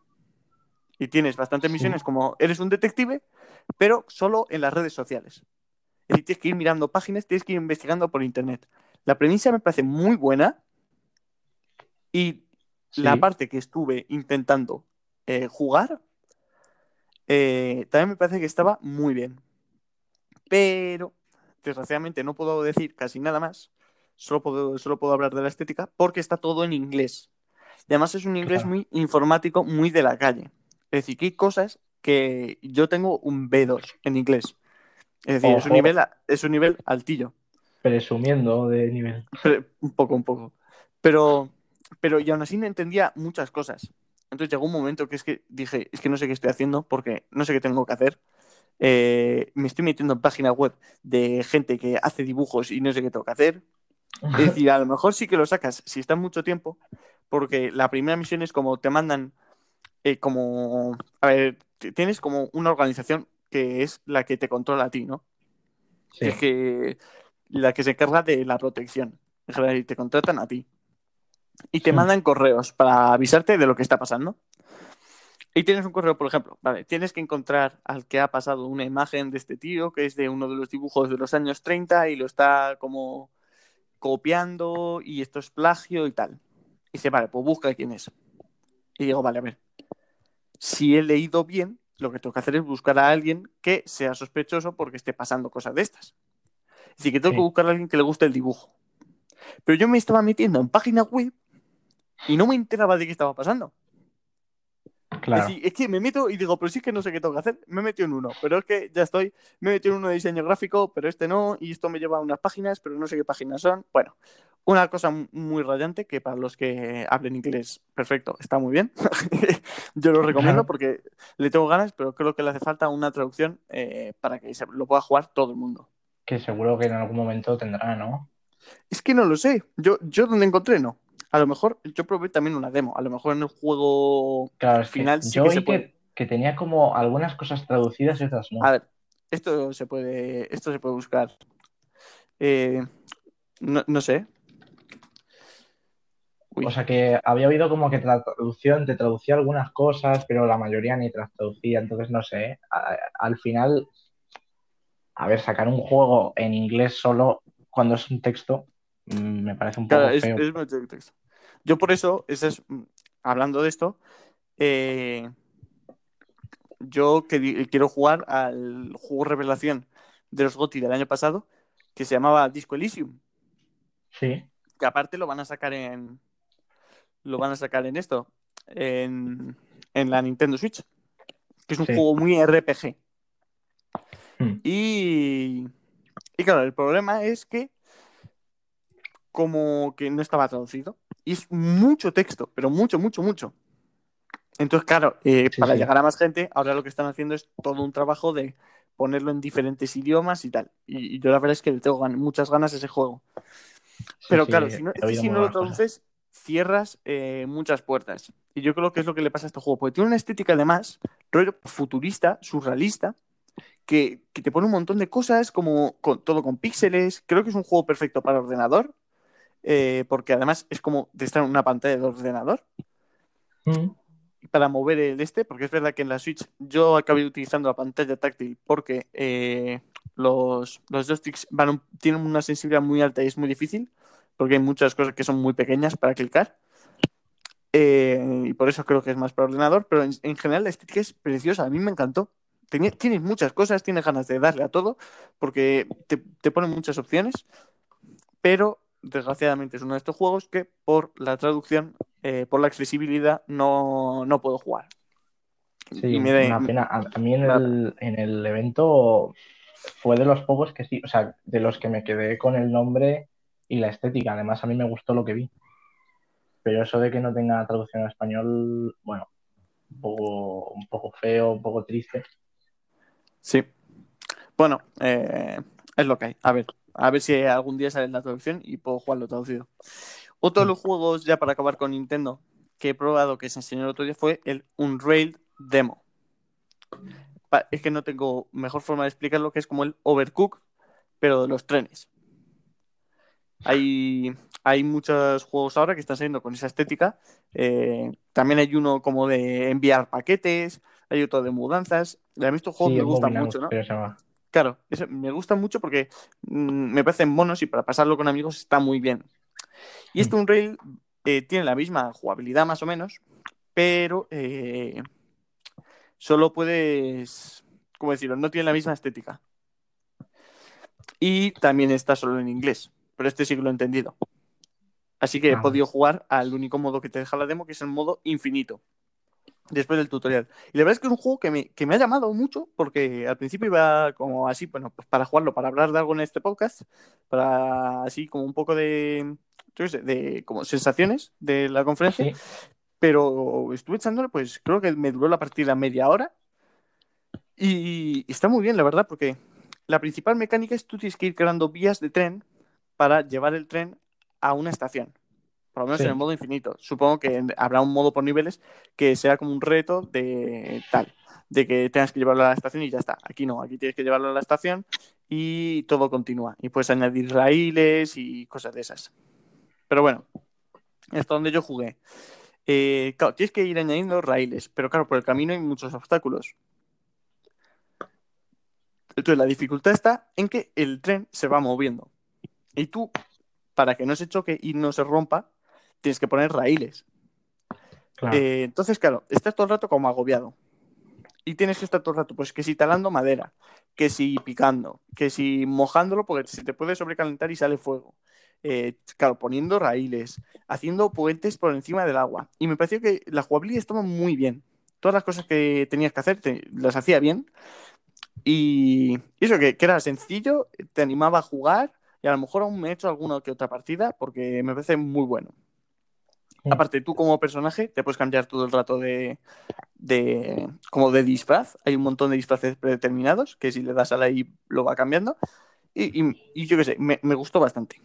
Y tienes bastantes Sí. misiones como eres un detective, pero solo en las redes sociales. Es decir, tienes que ir mirando páginas, tienes que ir investigando por internet. La premisa me parece muy buena y la parte que estuve intentando eh, jugar eh, también me parece que estaba muy bien. Pero, desgraciadamente, no puedo decir casi nada más. Solo puedo, solo puedo hablar de la estética porque está todo en inglés. Y además es un inglés Claro. muy informático, muy de la calle. Es decir, que hay cosas que yo tengo un B2 en inglés. Es decir, es un, nivel, es un nivel altillo. Presumiendo de nivel. Pero- un poco, un poco. Pero, pero y aún así no entendía muchas cosas. Entonces llegó un momento que es que dije, es que no sé qué estoy haciendo porque no sé qué tengo que hacer. Eh, me estoy metiendo en páginas web de gente que hace dibujos y no sé qué tengo que hacer. Es decir, a lo mejor sí que lo sacas si está mucho tiempo, porque la primera misión es como te mandan, eh, como, a ver, tienes como una organización que es la que te controla a ti, ¿no? Sí. Es que la que se encarga de la protección. En general, y te contratan a ti. Y te Sí. mandan correos para avisarte de lo que está pasando. Y tienes un correo, por ejemplo, vale, tienes que encontrar al que ha pasado una imagen de este tío, que es de uno de los dibujos de los años 30 y lo está como copiando y esto es plagio y tal. Y dice, vale, pues busca quién es. Y digo, vale, a ver. Si he leído bien, lo que tengo que hacer es buscar a alguien que sea sospechoso porque esté pasando cosas de estas. Es decir, que tengo Sí. que buscar a alguien que le guste el dibujo. Pero yo me estaba metiendo en páginas web y no me enteraba de qué estaba pasando. Claro. Es, es que me meto y digo, pero sí que no sé qué tengo que hacer. Me metido en uno, pero es que ya estoy. Me metido en uno de diseño gráfico, pero este no. Y esto me lleva a unas páginas, pero no sé qué páginas son. Bueno, una cosa muy rayante que para los que hablen inglés, perfecto, está muy bien. Yo lo recomiendo porque le tengo ganas, pero creo que le hace falta una traducción eh, para que se lo pueda jugar todo el mundo. Que seguro que en algún momento tendrá, ¿no? Es que no lo sé. Yo, yo donde encontré, no. A lo mejor yo probé también una demo. A lo mejor en el juego Claro, es que final sí yo que se puede. que, que tenía como algunas cosas traducidas y otras no. A ver, esto se puede, esto se puede buscar. Eh, no, no sé. Uy, O sea que había oído como que la traducción te traducía algunas cosas, pero la mayoría ni traducía, entonces no sé. A- al final, a ver, sacar un juego en inglés solo cuando es un texto mm, me parece un poco claro, es, feo. es mucho texto. Yo por eso, ese es, mm, hablando de esto, eh, yo quiero jugar al juego revelación de los GOTY del año pasado, que se llamaba Disco Elysium. Sí, que aparte lo van a sacar en lo van a sacar en esto en, en la Nintendo Switch que es un Sí. juego muy RPG Mm. y y claro el problema es que como que no estaba traducido y es mucho texto pero mucho mucho mucho entonces claro eh, Sí, para sí. llegar a más gente ahora lo que están haciendo es todo un trabajo de ponerlo en diferentes idiomas y tal y, y yo la verdad es que le tengo gan- muchas ganas a ese juego pero sí, claro, si no, es si no lo cosas. traduces, cierras eh, muchas puertas. Y yo creo que es lo que le pasa a este juego, porque tiene una estética además, rollo futurista, surrealista, que, que te pone un montón de cosas, como con, todo con píxeles. Creo que es un juego perfecto para ordenador, eh, porque además es como de estar en una pantalla de ordenador Mm. para mover el este, porque es verdad que en la Switch yo acabé utilizando la pantalla táctil porque eh, los, los joysticks van tienen una sensibilidad muy alta y es muy difícil, porque hay muchas cosas que son muy pequeñas para clicar. Eh, y por eso creo que es más para ordenador, pero en, en general la estética es preciosa, a mí me encantó. Tenía- tienes muchas cosas, tienes ganas de darle a todo, porque te, te ponen muchas opciones, pero desgraciadamente es uno de estos juegos que por la traducción, eh, por la accesibilidad, no, no puedo jugar. Sí, y me da- una pena. A, mí en el, en el evento fue de los pocos que sí, o sea, de los que me quedé con el nombre y la estética. Además, a mí me gustó lo que vi. Pero eso de que no tenga traducción en español, bueno, un poco, un poco feo, un poco triste. Sí. Bueno, eh, Es lo que hay. A ver, a ver si algún día sale la traducción y puedo jugarlo traducido. Otro de los juegos, ya para acabar con Nintendo, que he probado que se enseñó el otro día fue el Unrail Demo. Es que no tengo mejor forma de explicarlo que es como el Overcook, pero de los trenes. Hay, hay muchos juegos ahora que están saliendo con esa estética. Eh, también hay uno como de enviar paquetes, hay otro de mudanzas. A mí estos juegos Sí, me gustan mucho, ¿no? se llama. Claro, eso me gustan mucho porque mm, me parecen monos y para pasarlo con amigos está muy bien. Y este Unrail eh, tiene la misma jugabilidad más o menos, pero eh, solo puedes, ¿cómo decirlo? No tiene la misma estética. Y también está solo en inglés, pero este sí que lo he entendido. Así que he Ah, podido jugar al único modo que te deja la demo, que es el modo infinito, después del tutorial. Y la verdad es que es un juego que me, que me ha llamado mucho, porque al principio iba como así, bueno, pues para jugarlo, para hablar de algo en este podcast, para así como un poco de, yo sé, de como sensaciones de la conferencia, Sí, pero estuve echándole, pues creo que me duró la partida media hora y está muy bien, la verdad, porque la principal mecánica es tú tienes que ir creando vías de tren para llevar el tren a una estación. Por lo menos Sí. en el modo infinito. Supongo que habrá un modo por niveles que sea como un reto de tal, de que tengas que llevarlo a la estación y ya está. Aquí no, aquí tienes que llevarlo a la estación y todo continúa. Y puedes añadir raíles y cosas de esas. Pero bueno, hasta donde yo jugué. Eh, claro, tienes que ir añadiendo raíles, pero claro, por el camino hay muchos obstáculos. Entonces la dificultad está en que el tren se va moviendo. Y tú, para que no se choque y no se rompa, tienes que poner raíles. claro. Eh, entonces, claro, estás todo el rato como agobiado. Y tienes que estar todo el rato, pues que si talando madera, que si picando, que si mojándolo, porque se te puede sobrecalentar y sale fuego. Eh, claro, poniendo raíles, haciendo puentes por encima del agua. Y me pareció que la jugabilidad estaba muy bien. Todas las cosas que tenías que hacer te- las hacía bien. Y eso, que, que era sencillo, te animaba a jugar. Y a lo mejor aún me he hecho alguna que otra partida porque me parece muy bueno. Mm. Aparte, tú como personaje te puedes cambiar todo el rato de, de como de disfraz. Hay un montón de disfraces predeterminados que si le das a la I lo va cambiando. Y, y- y yo qué sé, me, me gustó bastante.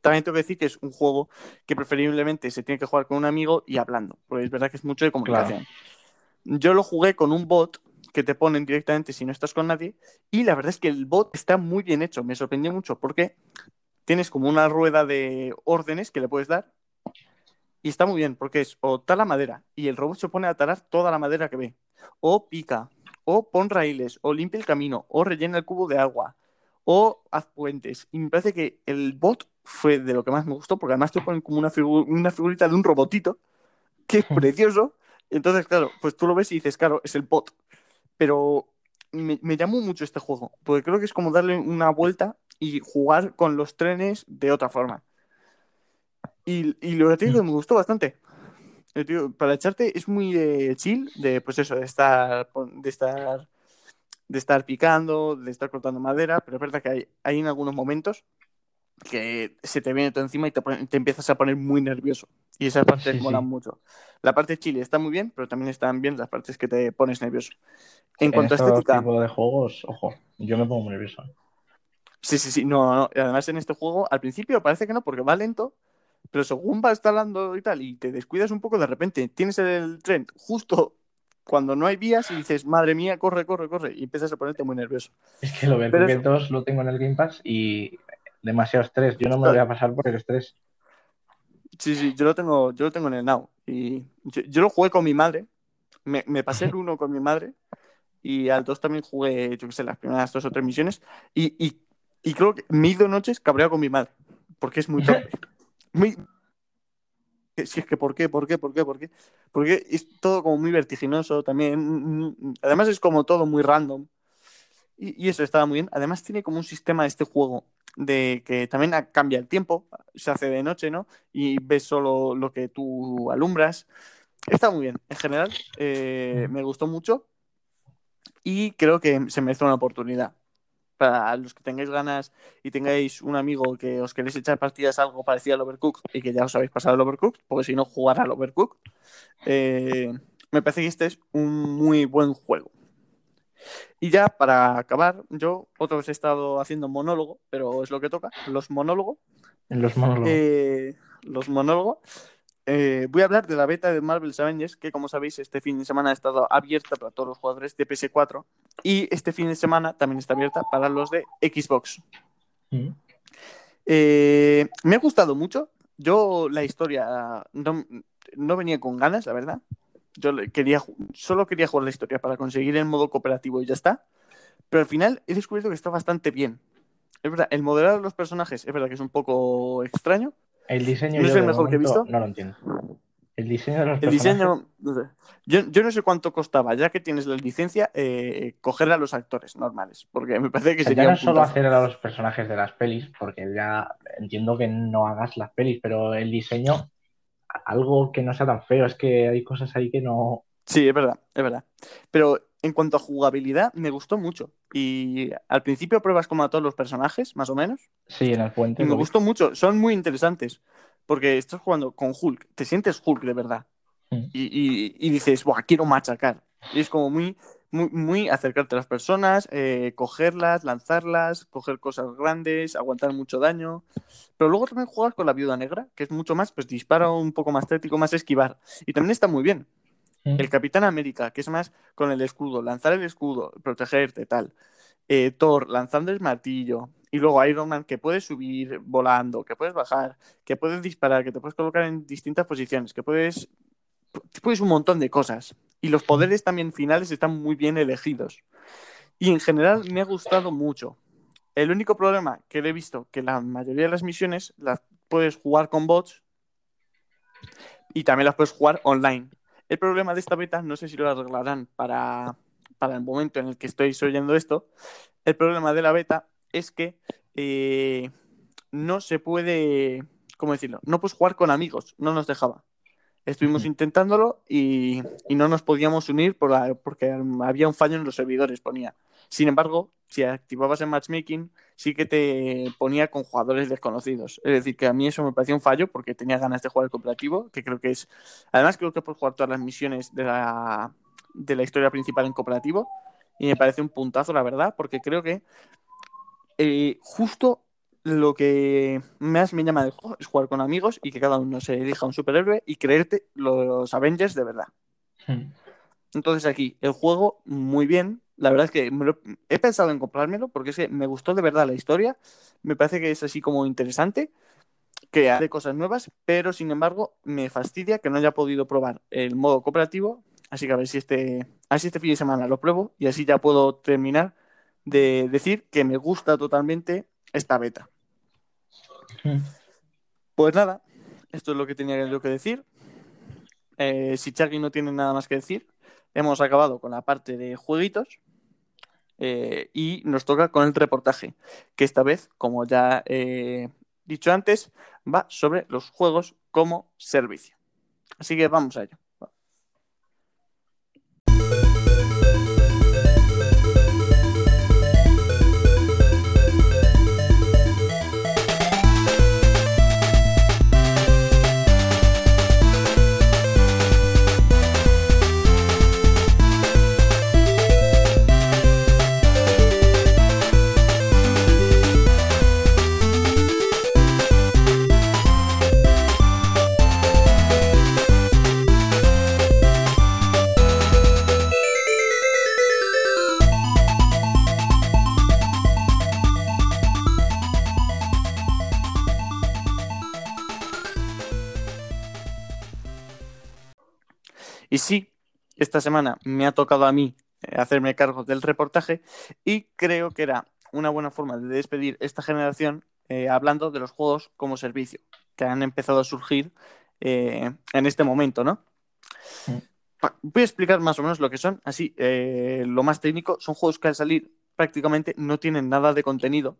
También tengo que decir que es un juego que preferiblemente se tiene que jugar con un amigo y hablando, porque es verdad que es mucho de comunicación. Yo lo jugué con un bot que te ponen directamente si no estás con nadie y la verdad es que el bot está muy bien hecho, me sorprendió mucho porque tienes como una rueda de órdenes que le puedes dar y está muy bien porque es o tala madera y el robot se pone a talar toda la madera que ve, o pica, o pon raíles, o limpia el camino, o rellena el cubo de agua, o haz puentes. Y me parece que el bot fue de lo que más me gustó porque además te ponen como una, figu- una figurita de un robotito que es precioso. Entonces, claro, pues tú lo ves y dices, claro, es el bot. Pero me, me llamó mucho este juego, porque creo que es como darle una vuelta y jugar con los trenes de otra forma. Y, y lo que te digo, me gustó bastante. Eh, para echarte es muy de chill, de pues eso, de estar, de estar, de estar picando, de estar cortando madera, pero es verdad que hay, hay en algunos momentos que se te viene todo encima y te, te empiezas a poner muy nervioso. Y esas partes Sí, molan sí. mucho. La parte chile está muy bien, pero también están bien las partes que te pones nervioso. En en cuanto a estos estética, tipos de juegos, ojo, yo me pongo nervioso. sí, sí, sí, no, no. Además en este juego, al principio parece que no, porque va lento, pero según vas talando y tal, y te descuidas un poco, de repente tienes el tren justo cuando no hay vías y dices, madre mía, corre, corre, corre, y empiezas a ponerte muy nervioso. Es que lo Pero Overcooked 2 lo tengo en el Game Pass y demasiado estrés. Yo no me voy a pasar por el estrés. Sí, sí, yo lo tengo, yo lo tengo en el Now. Y yo, yo lo jugué con mi madre. Me, me pasé el uno con mi madre. Y al 2 también jugué, yo qué sé, las primeras dos o tres misiones. Y, y, y creo que me he ido noches cabreado con mi madre. Porque es muy torpe. Muy... Si es que, ¿por qué? ¿Por qué? ¿Por qué? ¿Por qué? Porque es todo como muy vertiginoso también. Además, es como todo muy random. Y, eso estaba muy bien. Además, tiene como un sistema este juego de que también cambia el tiempo. Se hace de noche, ¿no? Y ves solo lo que tú alumbras. Está muy bien. En general, eh, me gustó mucho. Y creo que se merece una oportunidad. Para los que tengáis ganas y tengáis un amigo que os queréis echar partidas algo parecido al Overcooked y que ya os habéis pasado el Overcooked, porque si no, jugar al Overcooked, eh, me parece que este es un muy buen juego. Y ya para acabar, yo otra vez he estado haciendo monólogo, pero es lo que toca, los monólogos. En los monólogos. Eh, los monólogos. Eh, voy a hablar de la beta de Marvel's Avengers, que como sabéis, este fin de semana ha estado abierta para todos los jugadores de PS4 y este fin de semana también está abierta para los de Xbox. Mm. Eh, me ha gustado mucho. Yo la historia no, no venía con ganas, la verdad. Yo quería, solo quería jugar la historia para conseguir el modo cooperativo y ya está. Pero al final he descubierto que está bastante bien. Es verdad, el modelar de los personajes es verdad que es un poco extraño. El diseño ¿No es el mejor que he visto? No lo entiendo. El diseño de los El personajes. diseño, no sé. yo, yo no sé cuánto costaba, ya que tienes la licencia, eh, coger a los actores normales, porque me parece que O sea, sería ya no solo hacer a los personajes de las pelis, porque ya entiendo que no hagas las pelis, pero el diseño, algo que no sea tan feo, es que hay cosas ahí que no. Sí, es verdad, es verdad. Pero en cuanto a jugabilidad, me gustó mucho. Y al principio pruebas como a todos los personajes, más o menos. Sí, en el puente. Y me gustó mucho. Son muy interesantes. Porque estás jugando con Hulk. Te sientes Hulk de verdad. Mm. Y, y- y dices, Buah, quiero machacar. Y es como muy, muy, muy acercarte a las personas, eh, cogerlas, lanzarlas, coger cosas grandes, aguantar mucho daño. Pero luego también juegas con la viuda negra, que es mucho más, pues dispara un poco más táctico, más esquivar. Y también está muy bien. El Capitán América, que es más con el escudo, lanzar el escudo, protegerte, tal. Eh, Thor, lanzando el martillo. Y luego Iron Man, que puedes subir volando, que puedes bajar, que puedes disparar, que te puedes colocar en distintas posiciones, que puedes. Puedes un montón de cosas. Y los poderes también finales están muy bien elegidos. Y en general me ha gustado mucho. El único problema que le he visto que la mayoría de las misiones las puedes jugar con bots y también las puedes jugar online. El problema de esta beta, no sé si lo arreglarán para, para el momento en el que estoy oyendo esto, el problema de la beta es que eh, no se puede, ¿cómo decirlo? No puedes jugar con amigos, no nos dejaba. Estuvimos intentándolo y, y no nos podíamos unir por la- porque había un fallo en los servidores, ponía. Sin embargo, si activabas el matchmaking, sí que te ponía con jugadores desconocidos. Es decir, que a mí eso me pareció un fallo porque tenía ganas de jugar el cooperativo, que creo que es... Además, creo que puedes jugar todas las misiones de la, de la historia principal en cooperativo y me parece un puntazo, la verdad, porque creo que eh, justo lo que más me llama del juego es jugar con amigos y que cada uno se elija un superhéroe y creerte los Avengers de verdad. Mm. Entonces aquí, el juego, muy bien. La verdad es que he pensado en comprármelo porque es que me gustó de verdad la historia. Me parece que es así como interesante, que hace cosas nuevas, pero sin embargo me fastidia que no haya podido probar el modo cooperativo. Así que a ver si este, a ver si este fin de semana lo pruebo y así ya puedo terminar de decir que me gusta totalmente esta beta. Pues nada, esto es lo que tenía yo que decir. Eh, si Chucky no tiene nada más que decir, hemos acabado con la parte de jueguitos eh, y nos toca con el reportaje, que esta vez, como ya he dicho antes, va sobre los juegos como servicio. Así que vamos a ello. Esta semana me ha tocado a mí eh, hacerme cargo del reportaje y creo que era una buena forma de despedir esta generación eh, hablando de los juegos como servicio que han empezado a surgir eh, en este momento, ¿no? Mm. Voy a explicar más o menos lo que son, así, eh, lo más técnico, son juegos que al salir prácticamente no tienen nada de contenido,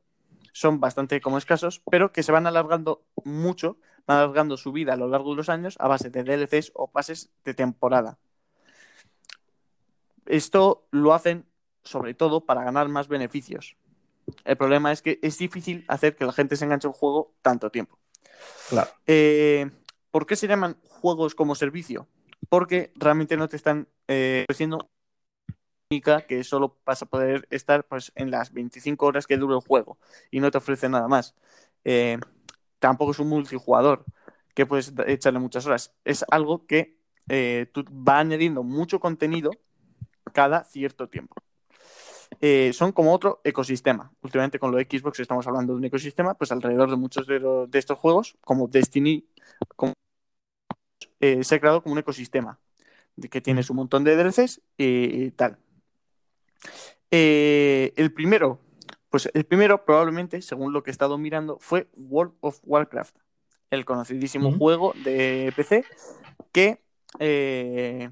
son bastante como escasos, pero que se van alargando mucho, van alargando su vida a lo largo de los años a base de DLCs o pases de temporada. Esto lo hacen sobre todo para ganar más beneficios. El problema es que es difícil hacer que la gente se enganche a un juego tanto tiempo. Claro. Eh, ¿Por qué se llaman juegos como servicio? Porque realmente no te están eh, ofreciendo que solo vas a poder estar pues, en las 25 horas que dure el juego y no te ofrece nada más. Eh, tampoco es un multijugador que puedes echarle muchas horas. Es algo que eh, tú va añadiendo mucho contenido cada cierto tiempo. Eh, son como otro ecosistema. Últimamente con lo de Xbox estamos hablando de un ecosistema, pues alrededor de muchos de, estos juegos, como Destiny, se ha creado como un ecosistema que tienes un montón de DLCs y tal. Eh, el primero, pues el primero probablemente, según lo que he estado mirando, fue World of Warcraft, el conocidísimo juego de PC que eh,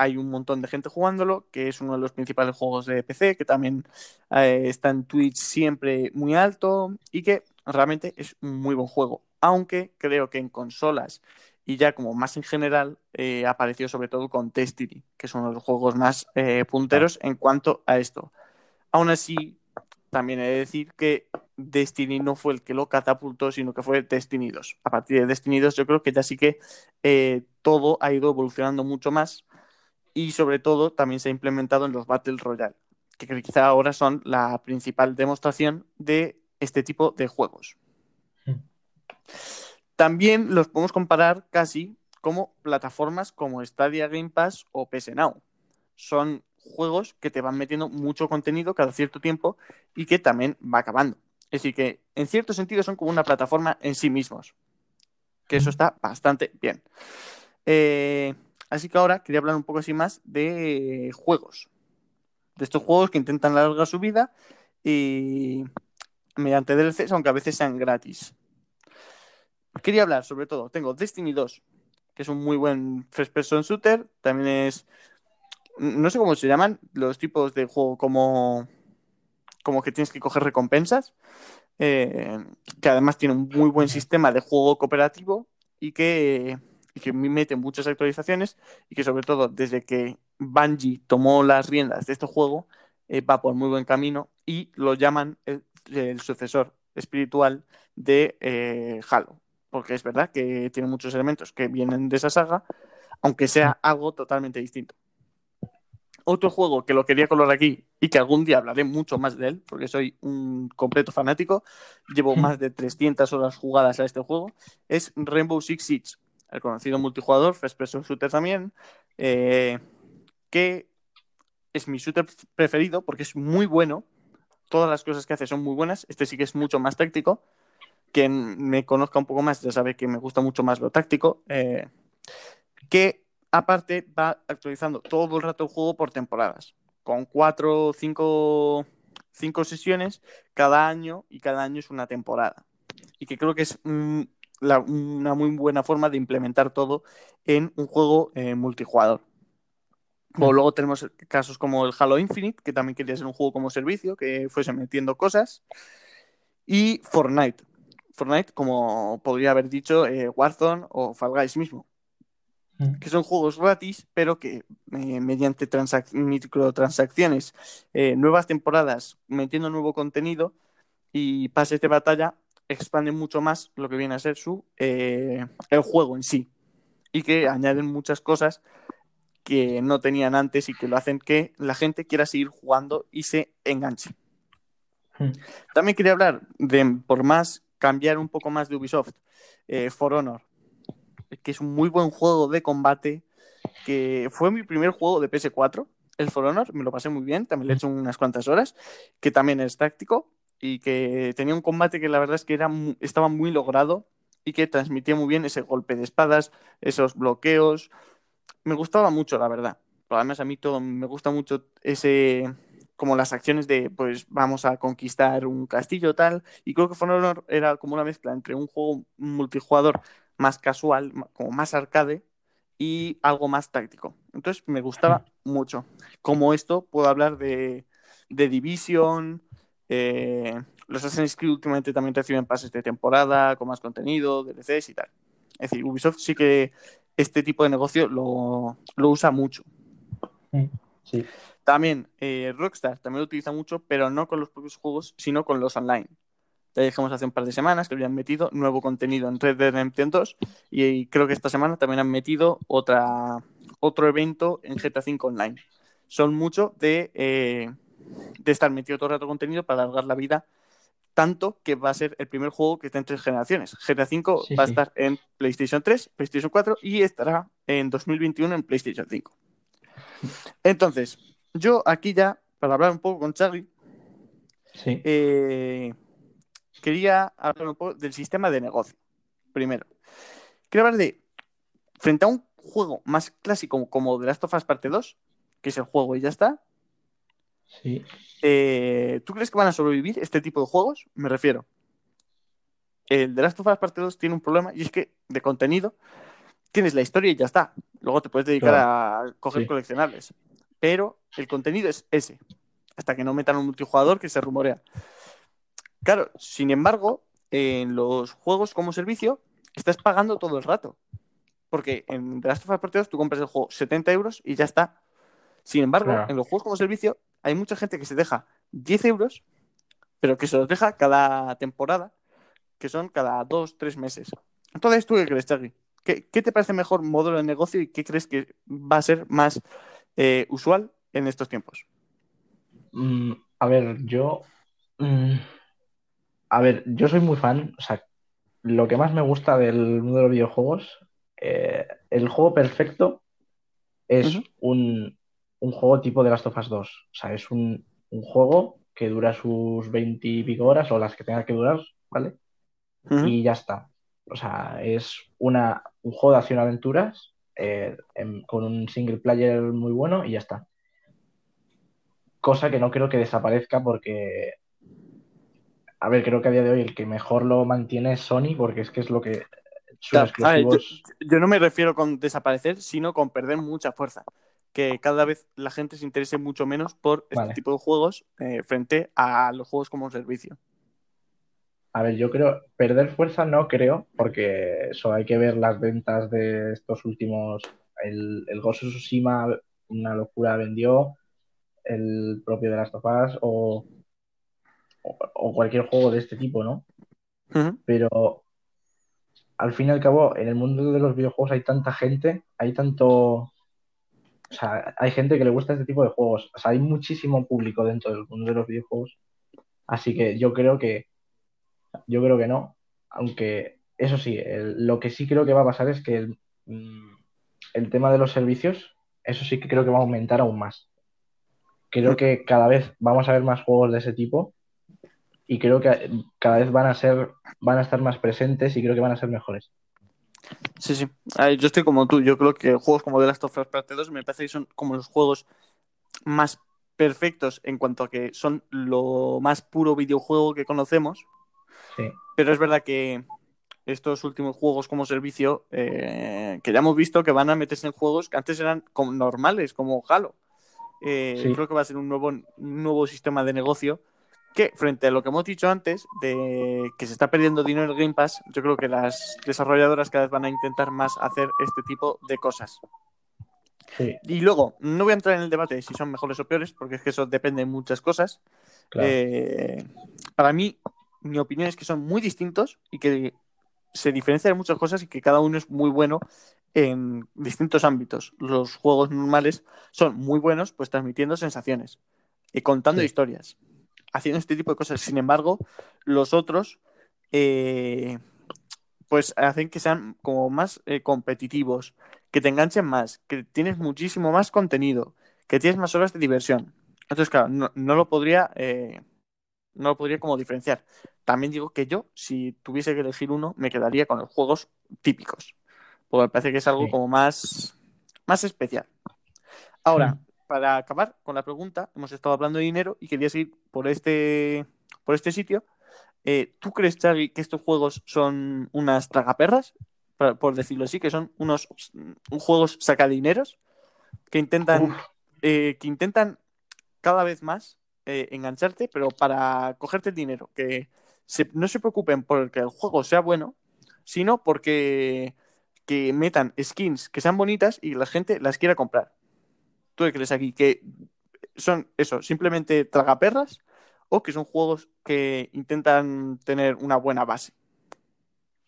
hay un montón de gente jugándolo, que es uno de los principales juegos de PC, que también eh, está en Twitch siempre muy alto y que realmente es un muy buen juego. Aunque creo que en consolas y ya como más en general eh, apareció sobre todo con Destiny, que es uno de los juegos más eh, punteros en cuanto a esto. Aún así, también he de decir que Destiny no fue el que lo catapultó, sino que fue Destiny 2. A partir de Destiny 2 yo creo que ya sí que eh, todo ha ido evolucionando mucho más y sobre todo también se ha implementado en los Battle Royale, que quizá ahora son la principal demostración de este tipo de juegos. Hmm. También los podemos comparar casi como plataformas como Stadia Game Pass o PS Now. Son juegos que te van metiendo mucho contenido cada cierto tiempo y que también va acabando. Es decir, que en cierto sentido son como una plataforma en sí mismos. Que eso está bastante bien. Eh, así que ahora quería hablar un poco así más de juegos. De estos juegos que intentan alargar su vida y mediante DLCs, aunque a veces sean gratis quería hablar sobre todo. Tengo Destiny 2, que es un muy buen first person shooter. También es. No sé cómo se llaman los tipos de juego como. Como que tienes que coger recompensas. Eh, que además tiene un muy buen sistema de juego cooperativo y que, que mete muchas actualizaciones. Y que sobre todo desde que Bungie tomó las riendas de este juego, eh, va por muy buen camino y lo llaman el, sucesor espiritual de eh, Halo porque es verdad que tiene muchos elementos que vienen de esa saga, aunque sea algo totalmente distinto. Otro juego que lo quería colocar aquí y que algún día hablaré mucho más de él, porque soy un completo fanático, llevo más de 300 horas jugadas a este juego, es Rainbow Six Siege, el conocido multijugador, First Person Shooter también, eh, que es mi shooter preferido porque es muy bueno, todas las cosas que hace son muy buenas, este sí que es mucho más táctico, quien me conozca un poco más ya sabe que me gusta mucho más lo táctico, eh, que aparte va actualizando todo el rato el juego por temporadas, con cuatro o cinco, cinco, sesiones cada año y cada año es una temporada. Y que creo que es una muy buena forma de implementar todo en un juego eh, multijugador. O luego tenemos casos como el Halo Infinite, que también quería ser un juego como servicio, que fuese metiendo cosas. Y Fortnite, Fortnite, como podría haber dicho eh, Warzone o Fall Guys mismo. Mm. Que son juegos gratis, pero que eh, mediante microtransacciones, eh, nuevas temporadas, metiendo nuevo contenido y pases de batalla, expanden mucho más lo que viene a ser su el juego en sí. Y que añaden muchas cosas que no tenían antes y que lo hacen que la gente quiera seguir jugando y se enganche. Mm. También quería hablar de, por más cambiar un poco más de Ubisoft. Eh, For Honor, que es un muy buen juego de combate, que fue mi primer juego de PS4, el For Honor, me lo pasé muy bien, también le he hecho unas cuantas horas, que también es táctico y que tenía un combate que la verdad es que era, estaba muy logrado y que transmitía muy bien ese golpe de espadas, esos bloqueos. Me gustaba mucho, la verdad. Pero además a mí todo me gusta mucho ese, como las acciones de, pues vamos a conquistar un castillo tal, y creo que For Honor era como una mezcla entre un juego multijugador más casual, como más arcade, y algo más táctico. Entonces me gustaba mucho. Como esto, puedo hablar de, de Division, eh, los Assassin's Creed últimamente también reciben pases de temporada, con más contenido, DLCs y tal. Es decir, Ubisoft sí que este tipo de negocio lo, lo usa mucho. Sí. También eh, Rockstar también lo utiliza mucho, pero no con los propios juegos, sino con los online. Ya dijimos hace un par de semanas que habían metido nuevo contenido en Red Dead Redemption 2 y creo que esta semana también han metido otra, otro evento en GTA V Online. son mucho de, eh, de estar metido todo el rato contenido para alargar la vida tanto que va a ser el primer juego que está en tres generaciones. GTA V Sí, va a sí. estar en PlayStation 3, PlayStation 4 y estará en 2021 en PlayStation 5. Entonces, yo aquí ya, para hablar un poco con Charlie, Sí, eh, quería hablar un poco del sistema de negocio. Primero, quiero hablar de, frente a un juego más clásico como The Last of Us Parte 2, que es el juego y ya está, sí. eh, ¿tú crees que van a sobrevivir este tipo de juegos? Me refiero. El The Last of Us Parte 2 tiene un problema y es que de contenido tienes la historia y ya está. Luego te puedes dedicar a coger Sí. coleccionables. Pero el contenido es ese. Hasta que no metan un multijugador que se rumorea. Claro, sin embargo, en los juegos como servicio estás pagando todo el rato. Porque en The Last of Us Parte 2 tú compras el juego 70 euros y ya está. Sin embargo, Claro. en los juegos como servicio hay mucha gente que se deja 10 euros, pero que se los deja cada temporada, que son cada dos, tres meses. Entonces, ¿tú qué crees, Charlie? ¿Qué, qué te parece mejor modelo de negocio y qué crees que va a ser más eh, usual en estos tiempos? Mm, a ver, yo. mm, a ver, yo soy muy fan. O sea, lo que más me gusta del mundo de los videojuegos, eh, el juego perfecto es un, un juego tipo de Last of Us 2. O sea, es un, un juego que dura sus 20 y pico horas o las que tenga que durar, ¿vale? Y ya está. O sea, es una, un juego de acción-aventuras eh, con un single player muy bueno y ya está. Cosa que no creo que desaparezca porque, a ver, creo que a día de hoy el que mejor lo mantiene es Sony porque es que es lo que sus Claro, a ver, yo, exclusivos. yo no me refiero con desaparecer, sino con perder mucha fuerza. Que cada vez la gente se interese mucho menos por este Vale. tipo de juegos eh, frente a los juegos como servicio. A ver, yo creo, perder fuerza no creo, porque eso hay que ver las ventas de estos últimos. El, el Ghost of Tsushima, una locura vendió, el propio de Last of Us o, o, o cualquier juego de este tipo, ¿no? Pero al fin y al cabo, en el mundo de los videojuegos hay tanta gente, hay tanto. O sea, hay gente que le gusta este tipo de juegos. O sea, hay muchísimo público dentro del mundo de los videojuegos. Así que yo creo que. Yo creo que no. Aunque, eso sí, lo que sí creo que va a pasar es que el, mm, el tema de los servicios, eso sí que creo que va a aumentar aún más. Creo que cada vez vamos a ver más juegos de ese tipo y creo que cada vez van a ser, van a estar más presentes y creo que van a ser mejores. Sí, sí. Yo estoy como tú. Yo creo que juegos como The Last of Us Parte 2 me parece que son como los juegos más perfectos en cuanto a que son lo más puro videojuego que conocemos. Sí, Pero es verdad que estos últimos juegos como servicio, eh, que ya hemos visto que van a meterse en juegos que antes eran como normales, como Halo. Eh, Sí. Creo que va a ser un nuevo, un nuevo sistema de negocio que, frente a lo que hemos dicho antes, de que se está perdiendo dinero en el Game Pass, yo creo que las desarrolladoras cada vez van a intentar más hacer este tipo de cosas. sí, Y luego, no voy a entrar en el debate de si son mejores o peores, porque es que eso depende de muchas cosas. claro. Eh, para mí, mi opinión es que son muy distintos y que se diferencian de muchas cosas y que cada uno es muy bueno en distintos ámbitos. Los juegos normales son muy buenos, pues transmitiendo sensaciones y contando Sí. historias, haciendo este tipo de cosas. Sin embargo, los otros, eh, pues hacen que sean como más eh, competitivos, que te enganchen más, que tienes muchísimo más contenido, que tienes más horas de diversión. Entonces, claro, no, no lo podría, eh, no lo podría como diferenciar. También digo que yo, si tuviese que elegir uno, me quedaría con los juegos típicos, porque me parece que es algo como más, más especial. Ahora, Mm. Para acabar con la pregunta, hemos estado hablando de dinero y quería seguir por este, por este sitio. Eh, ¿Tú crees, Charlie, que estos juegos son unas tragaperras? Por, por decirlo así, que son unos mm, juegos sacadineros que intentan, eh, que intentan cada vez más eh, engancharte, pero para cogerte el dinero. Que se- no se preocupen por que el juego sea bueno, sino porque que metan skins que sean bonitas y la gente las quiera comprar. ¿Tú qué crees aquí? ¿Que son eso, simplemente tragaperras o que son juegos que intentan tener una buena base?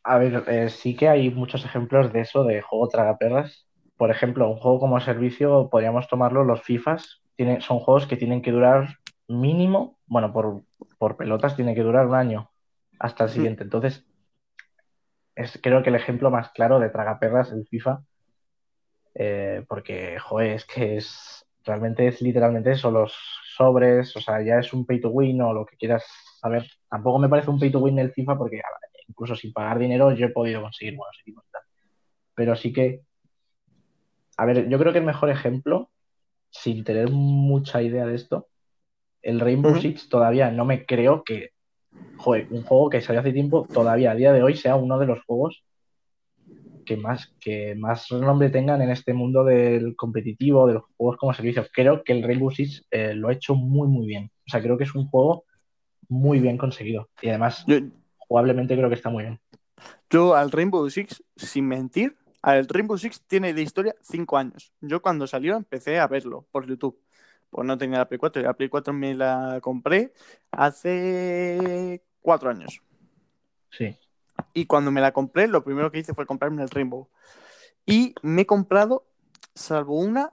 a ver, eh, sí que hay muchos ejemplos de eso, de juego tragaperras. Por ejemplo, un juego como servicio podríamos tomarlo los FIFAs, tiene, son juegos que tienen que durar mínimo, bueno, por, por pelotas tiene que durar un año hasta el siguiente. Entonces, es creo que el ejemplo más claro de tragaperras el FIFA, eh, porque, joder, es que es realmente es literalmente eso, los sobres, o sea, ya es un pay to win o lo que quieras saber. Tampoco me parece un pay to win el FIFA porque incluso sin pagar dinero yo he podido conseguir buenos equipos y tal. Pero sí que, a ver, yo creo que el mejor ejemplo, sin tener mucha idea de esto, el Rainbow Six todavía no me creo que, joder, un juego que salió hace tiempo, todavía a día de hoy sea uno de los juegos que más, que más renombre tengan en este mundo del competitivo, de los juegos como servicio. Creo que el Rainbow Six eh, lo ha hecho muy, muy bien. O sea, creo que es un juego muy bien conseguido. Y además, jugablemente creo que está muy bien. Yo al Rainbow Six, sin mentir, al Rainbow Six tiene de historia cinco años. Yo cuando salió empecé a verlo por YouTube. Pues no tenía la Play 4, la Play 4 me la compré hace cuatro años. Sí. Y cuando me la compré, lo primero que hice fue comprarme el Rainbow. Y me he comprado, salvo una,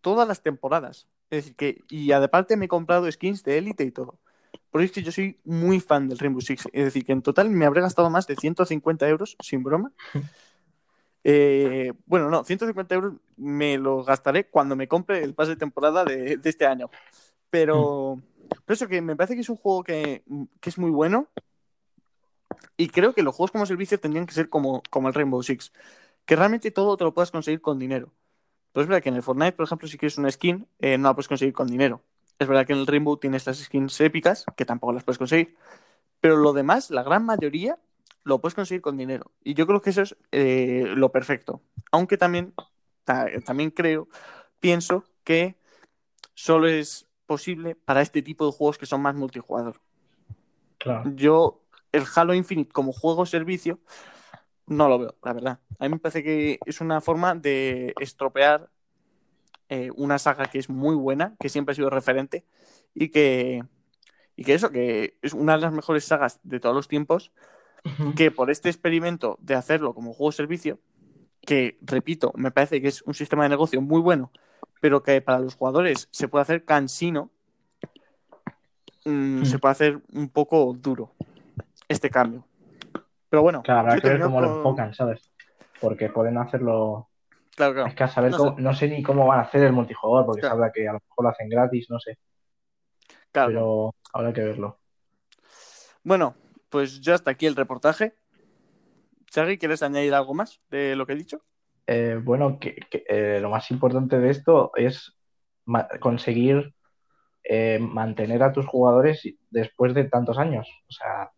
todas las temporadas. Es decir, que, y aparte me he comprado skins de élite y todo. Porque es que yo soy muy fan del Rainbow Six. Es decir, que en total me habré gastado más de 150 euros, sin broma. Eh, bueno, no, 150 euros me lo gastaré cuando me compre el pase de temporada de, este año. Pero, pero eso que me parece que es un juego que, que es muy bueno y creo que los juegos como servicio tendrían que ser como, como el Rainbow Six, que realmente todo te lo puedas conseguir con dinero. Pero es verdad que en el Fortnite, por ejemplo, si quieres una skin, eh, no la puedes conseguir con dinero. Es verdad que en el Rainbow tienes estas skins épicas, que tampoco las puedes conseguir. Pero lo demás, la gran mayoría, lo puedes conseguir con dinero. Y yo creo que eso es eh, lo perfecto. Aunque también, también creo, pienso que solo es posible para este tipo de juegos que son más multijugador. Claro. Yo el Halo Infinite como juego servicio, no lo veo, la verdad. A mí me parece que es una forma de estropear eh, una saga que es muy buena, que siempre ha sido referente y que, y que eso, que es una de las mejores sagas de todos los tiempos, que por este experimento de hacerlo como juego servicio, que repito, me parece que es un sistema de negocio muy bueno, pero que para los jugadores se puede hacer cansino, mm, se puede hacer un poco duro este cambio. Pero bueno. Claro, habrá que ver cómo lo enfocan, ¿sabes? Porque pueden hacerlo. Claro, claro. Es que a saber no, cómo, sé. no sé ni cómo van a hacer el multijugador, porque claro. se habla que a lo mejor lo hacen gratis, no sé. Claro. Pero habrá que verlo. Bueno, pues ya hasta aquí el reportaje. Chagui, ¿quieres añadir algo más de lo que he dicho? Eh, bueno, que, que eh, lo más importante de esto es conseguir eh, mantener a tus jugadores después de tantos años. O sea,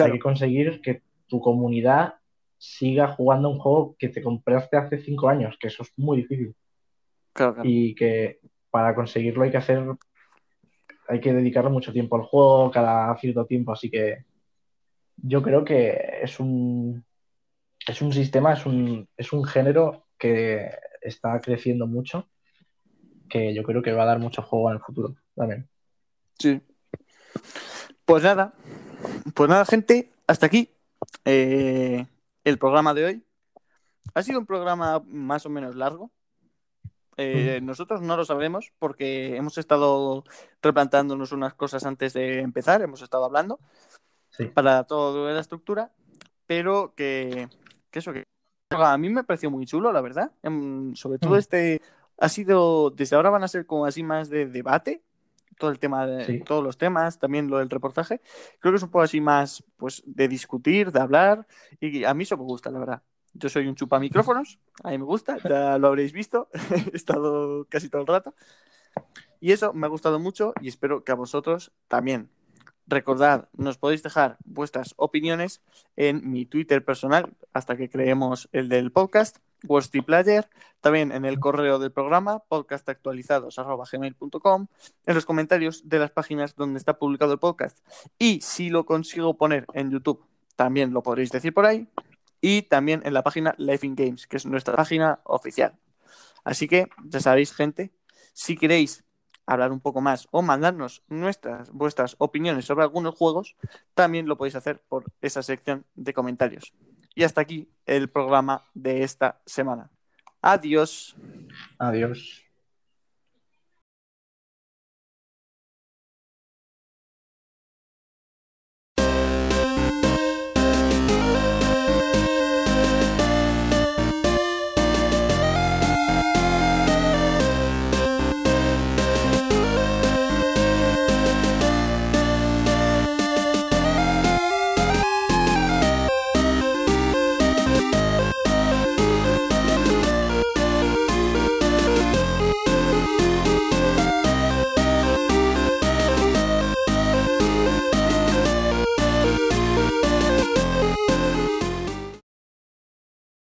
Claro. Hay que conseguir que tu comunidad siga jugando un juego que te compraste hace cinco años, que eso es muy difícil. Claro, claro. Y que para conseguirlo hay que hacer, hay que dedicarle mucho tiempo al juego, cada cierto tiempo, así que yo creo que es un, es un sistema, es un, es un género que está creciendo mucho, que yo creo que va a dar mucho juego en el futuro también. Sí. Pues nada, pues nada, gente, hasta aquí eh, el programa de hoy. Ha sido un programa más o menos largo. Eh, nosotros no lo sabremos porque hemos estado replantándonos unas cosas antes de empezar, hemos estado hablando sí. para toda la estructura, pero que, que, eso que a mí me pareció muy chulo, la verdad. Sobre todo este ha sido, desde ahora van a ser como así más de debate, todo el tema de Sí. todos los temas, también lo del reportaje. Creo que es un poco así más pues de discutir, de hablar, y a mí eso me gusta, la verdad. Yo soy un chupa micrófonos, a mí me gusta, ya lo habréis visto, he estado casi todo el rato. Y eso me ha gustado mucho y espero que a vosotros también. Recordad, nos podéis dejar vuestras opiniones en mi Twitter personal hasta que creemos el del podcast, Player, también en el correo del programa, podcastactualizados.gmail.com, en los comentarios de las páginas donde está publicado el podcast. Y si lo consigo poner en YouTube, también lo podréis decir por ahí. Y también en la página Life in Games, que es nuestra página oficial. Así que, ya sabéis, gente, si queréis hablar un poco más o mandarnos nuestras, vuestras opiniones sobre algunos juegos, también lo podéis hacer por esa sección de comentarios. Y hasta aquí el programa de esta semana. Adiós. Adiós.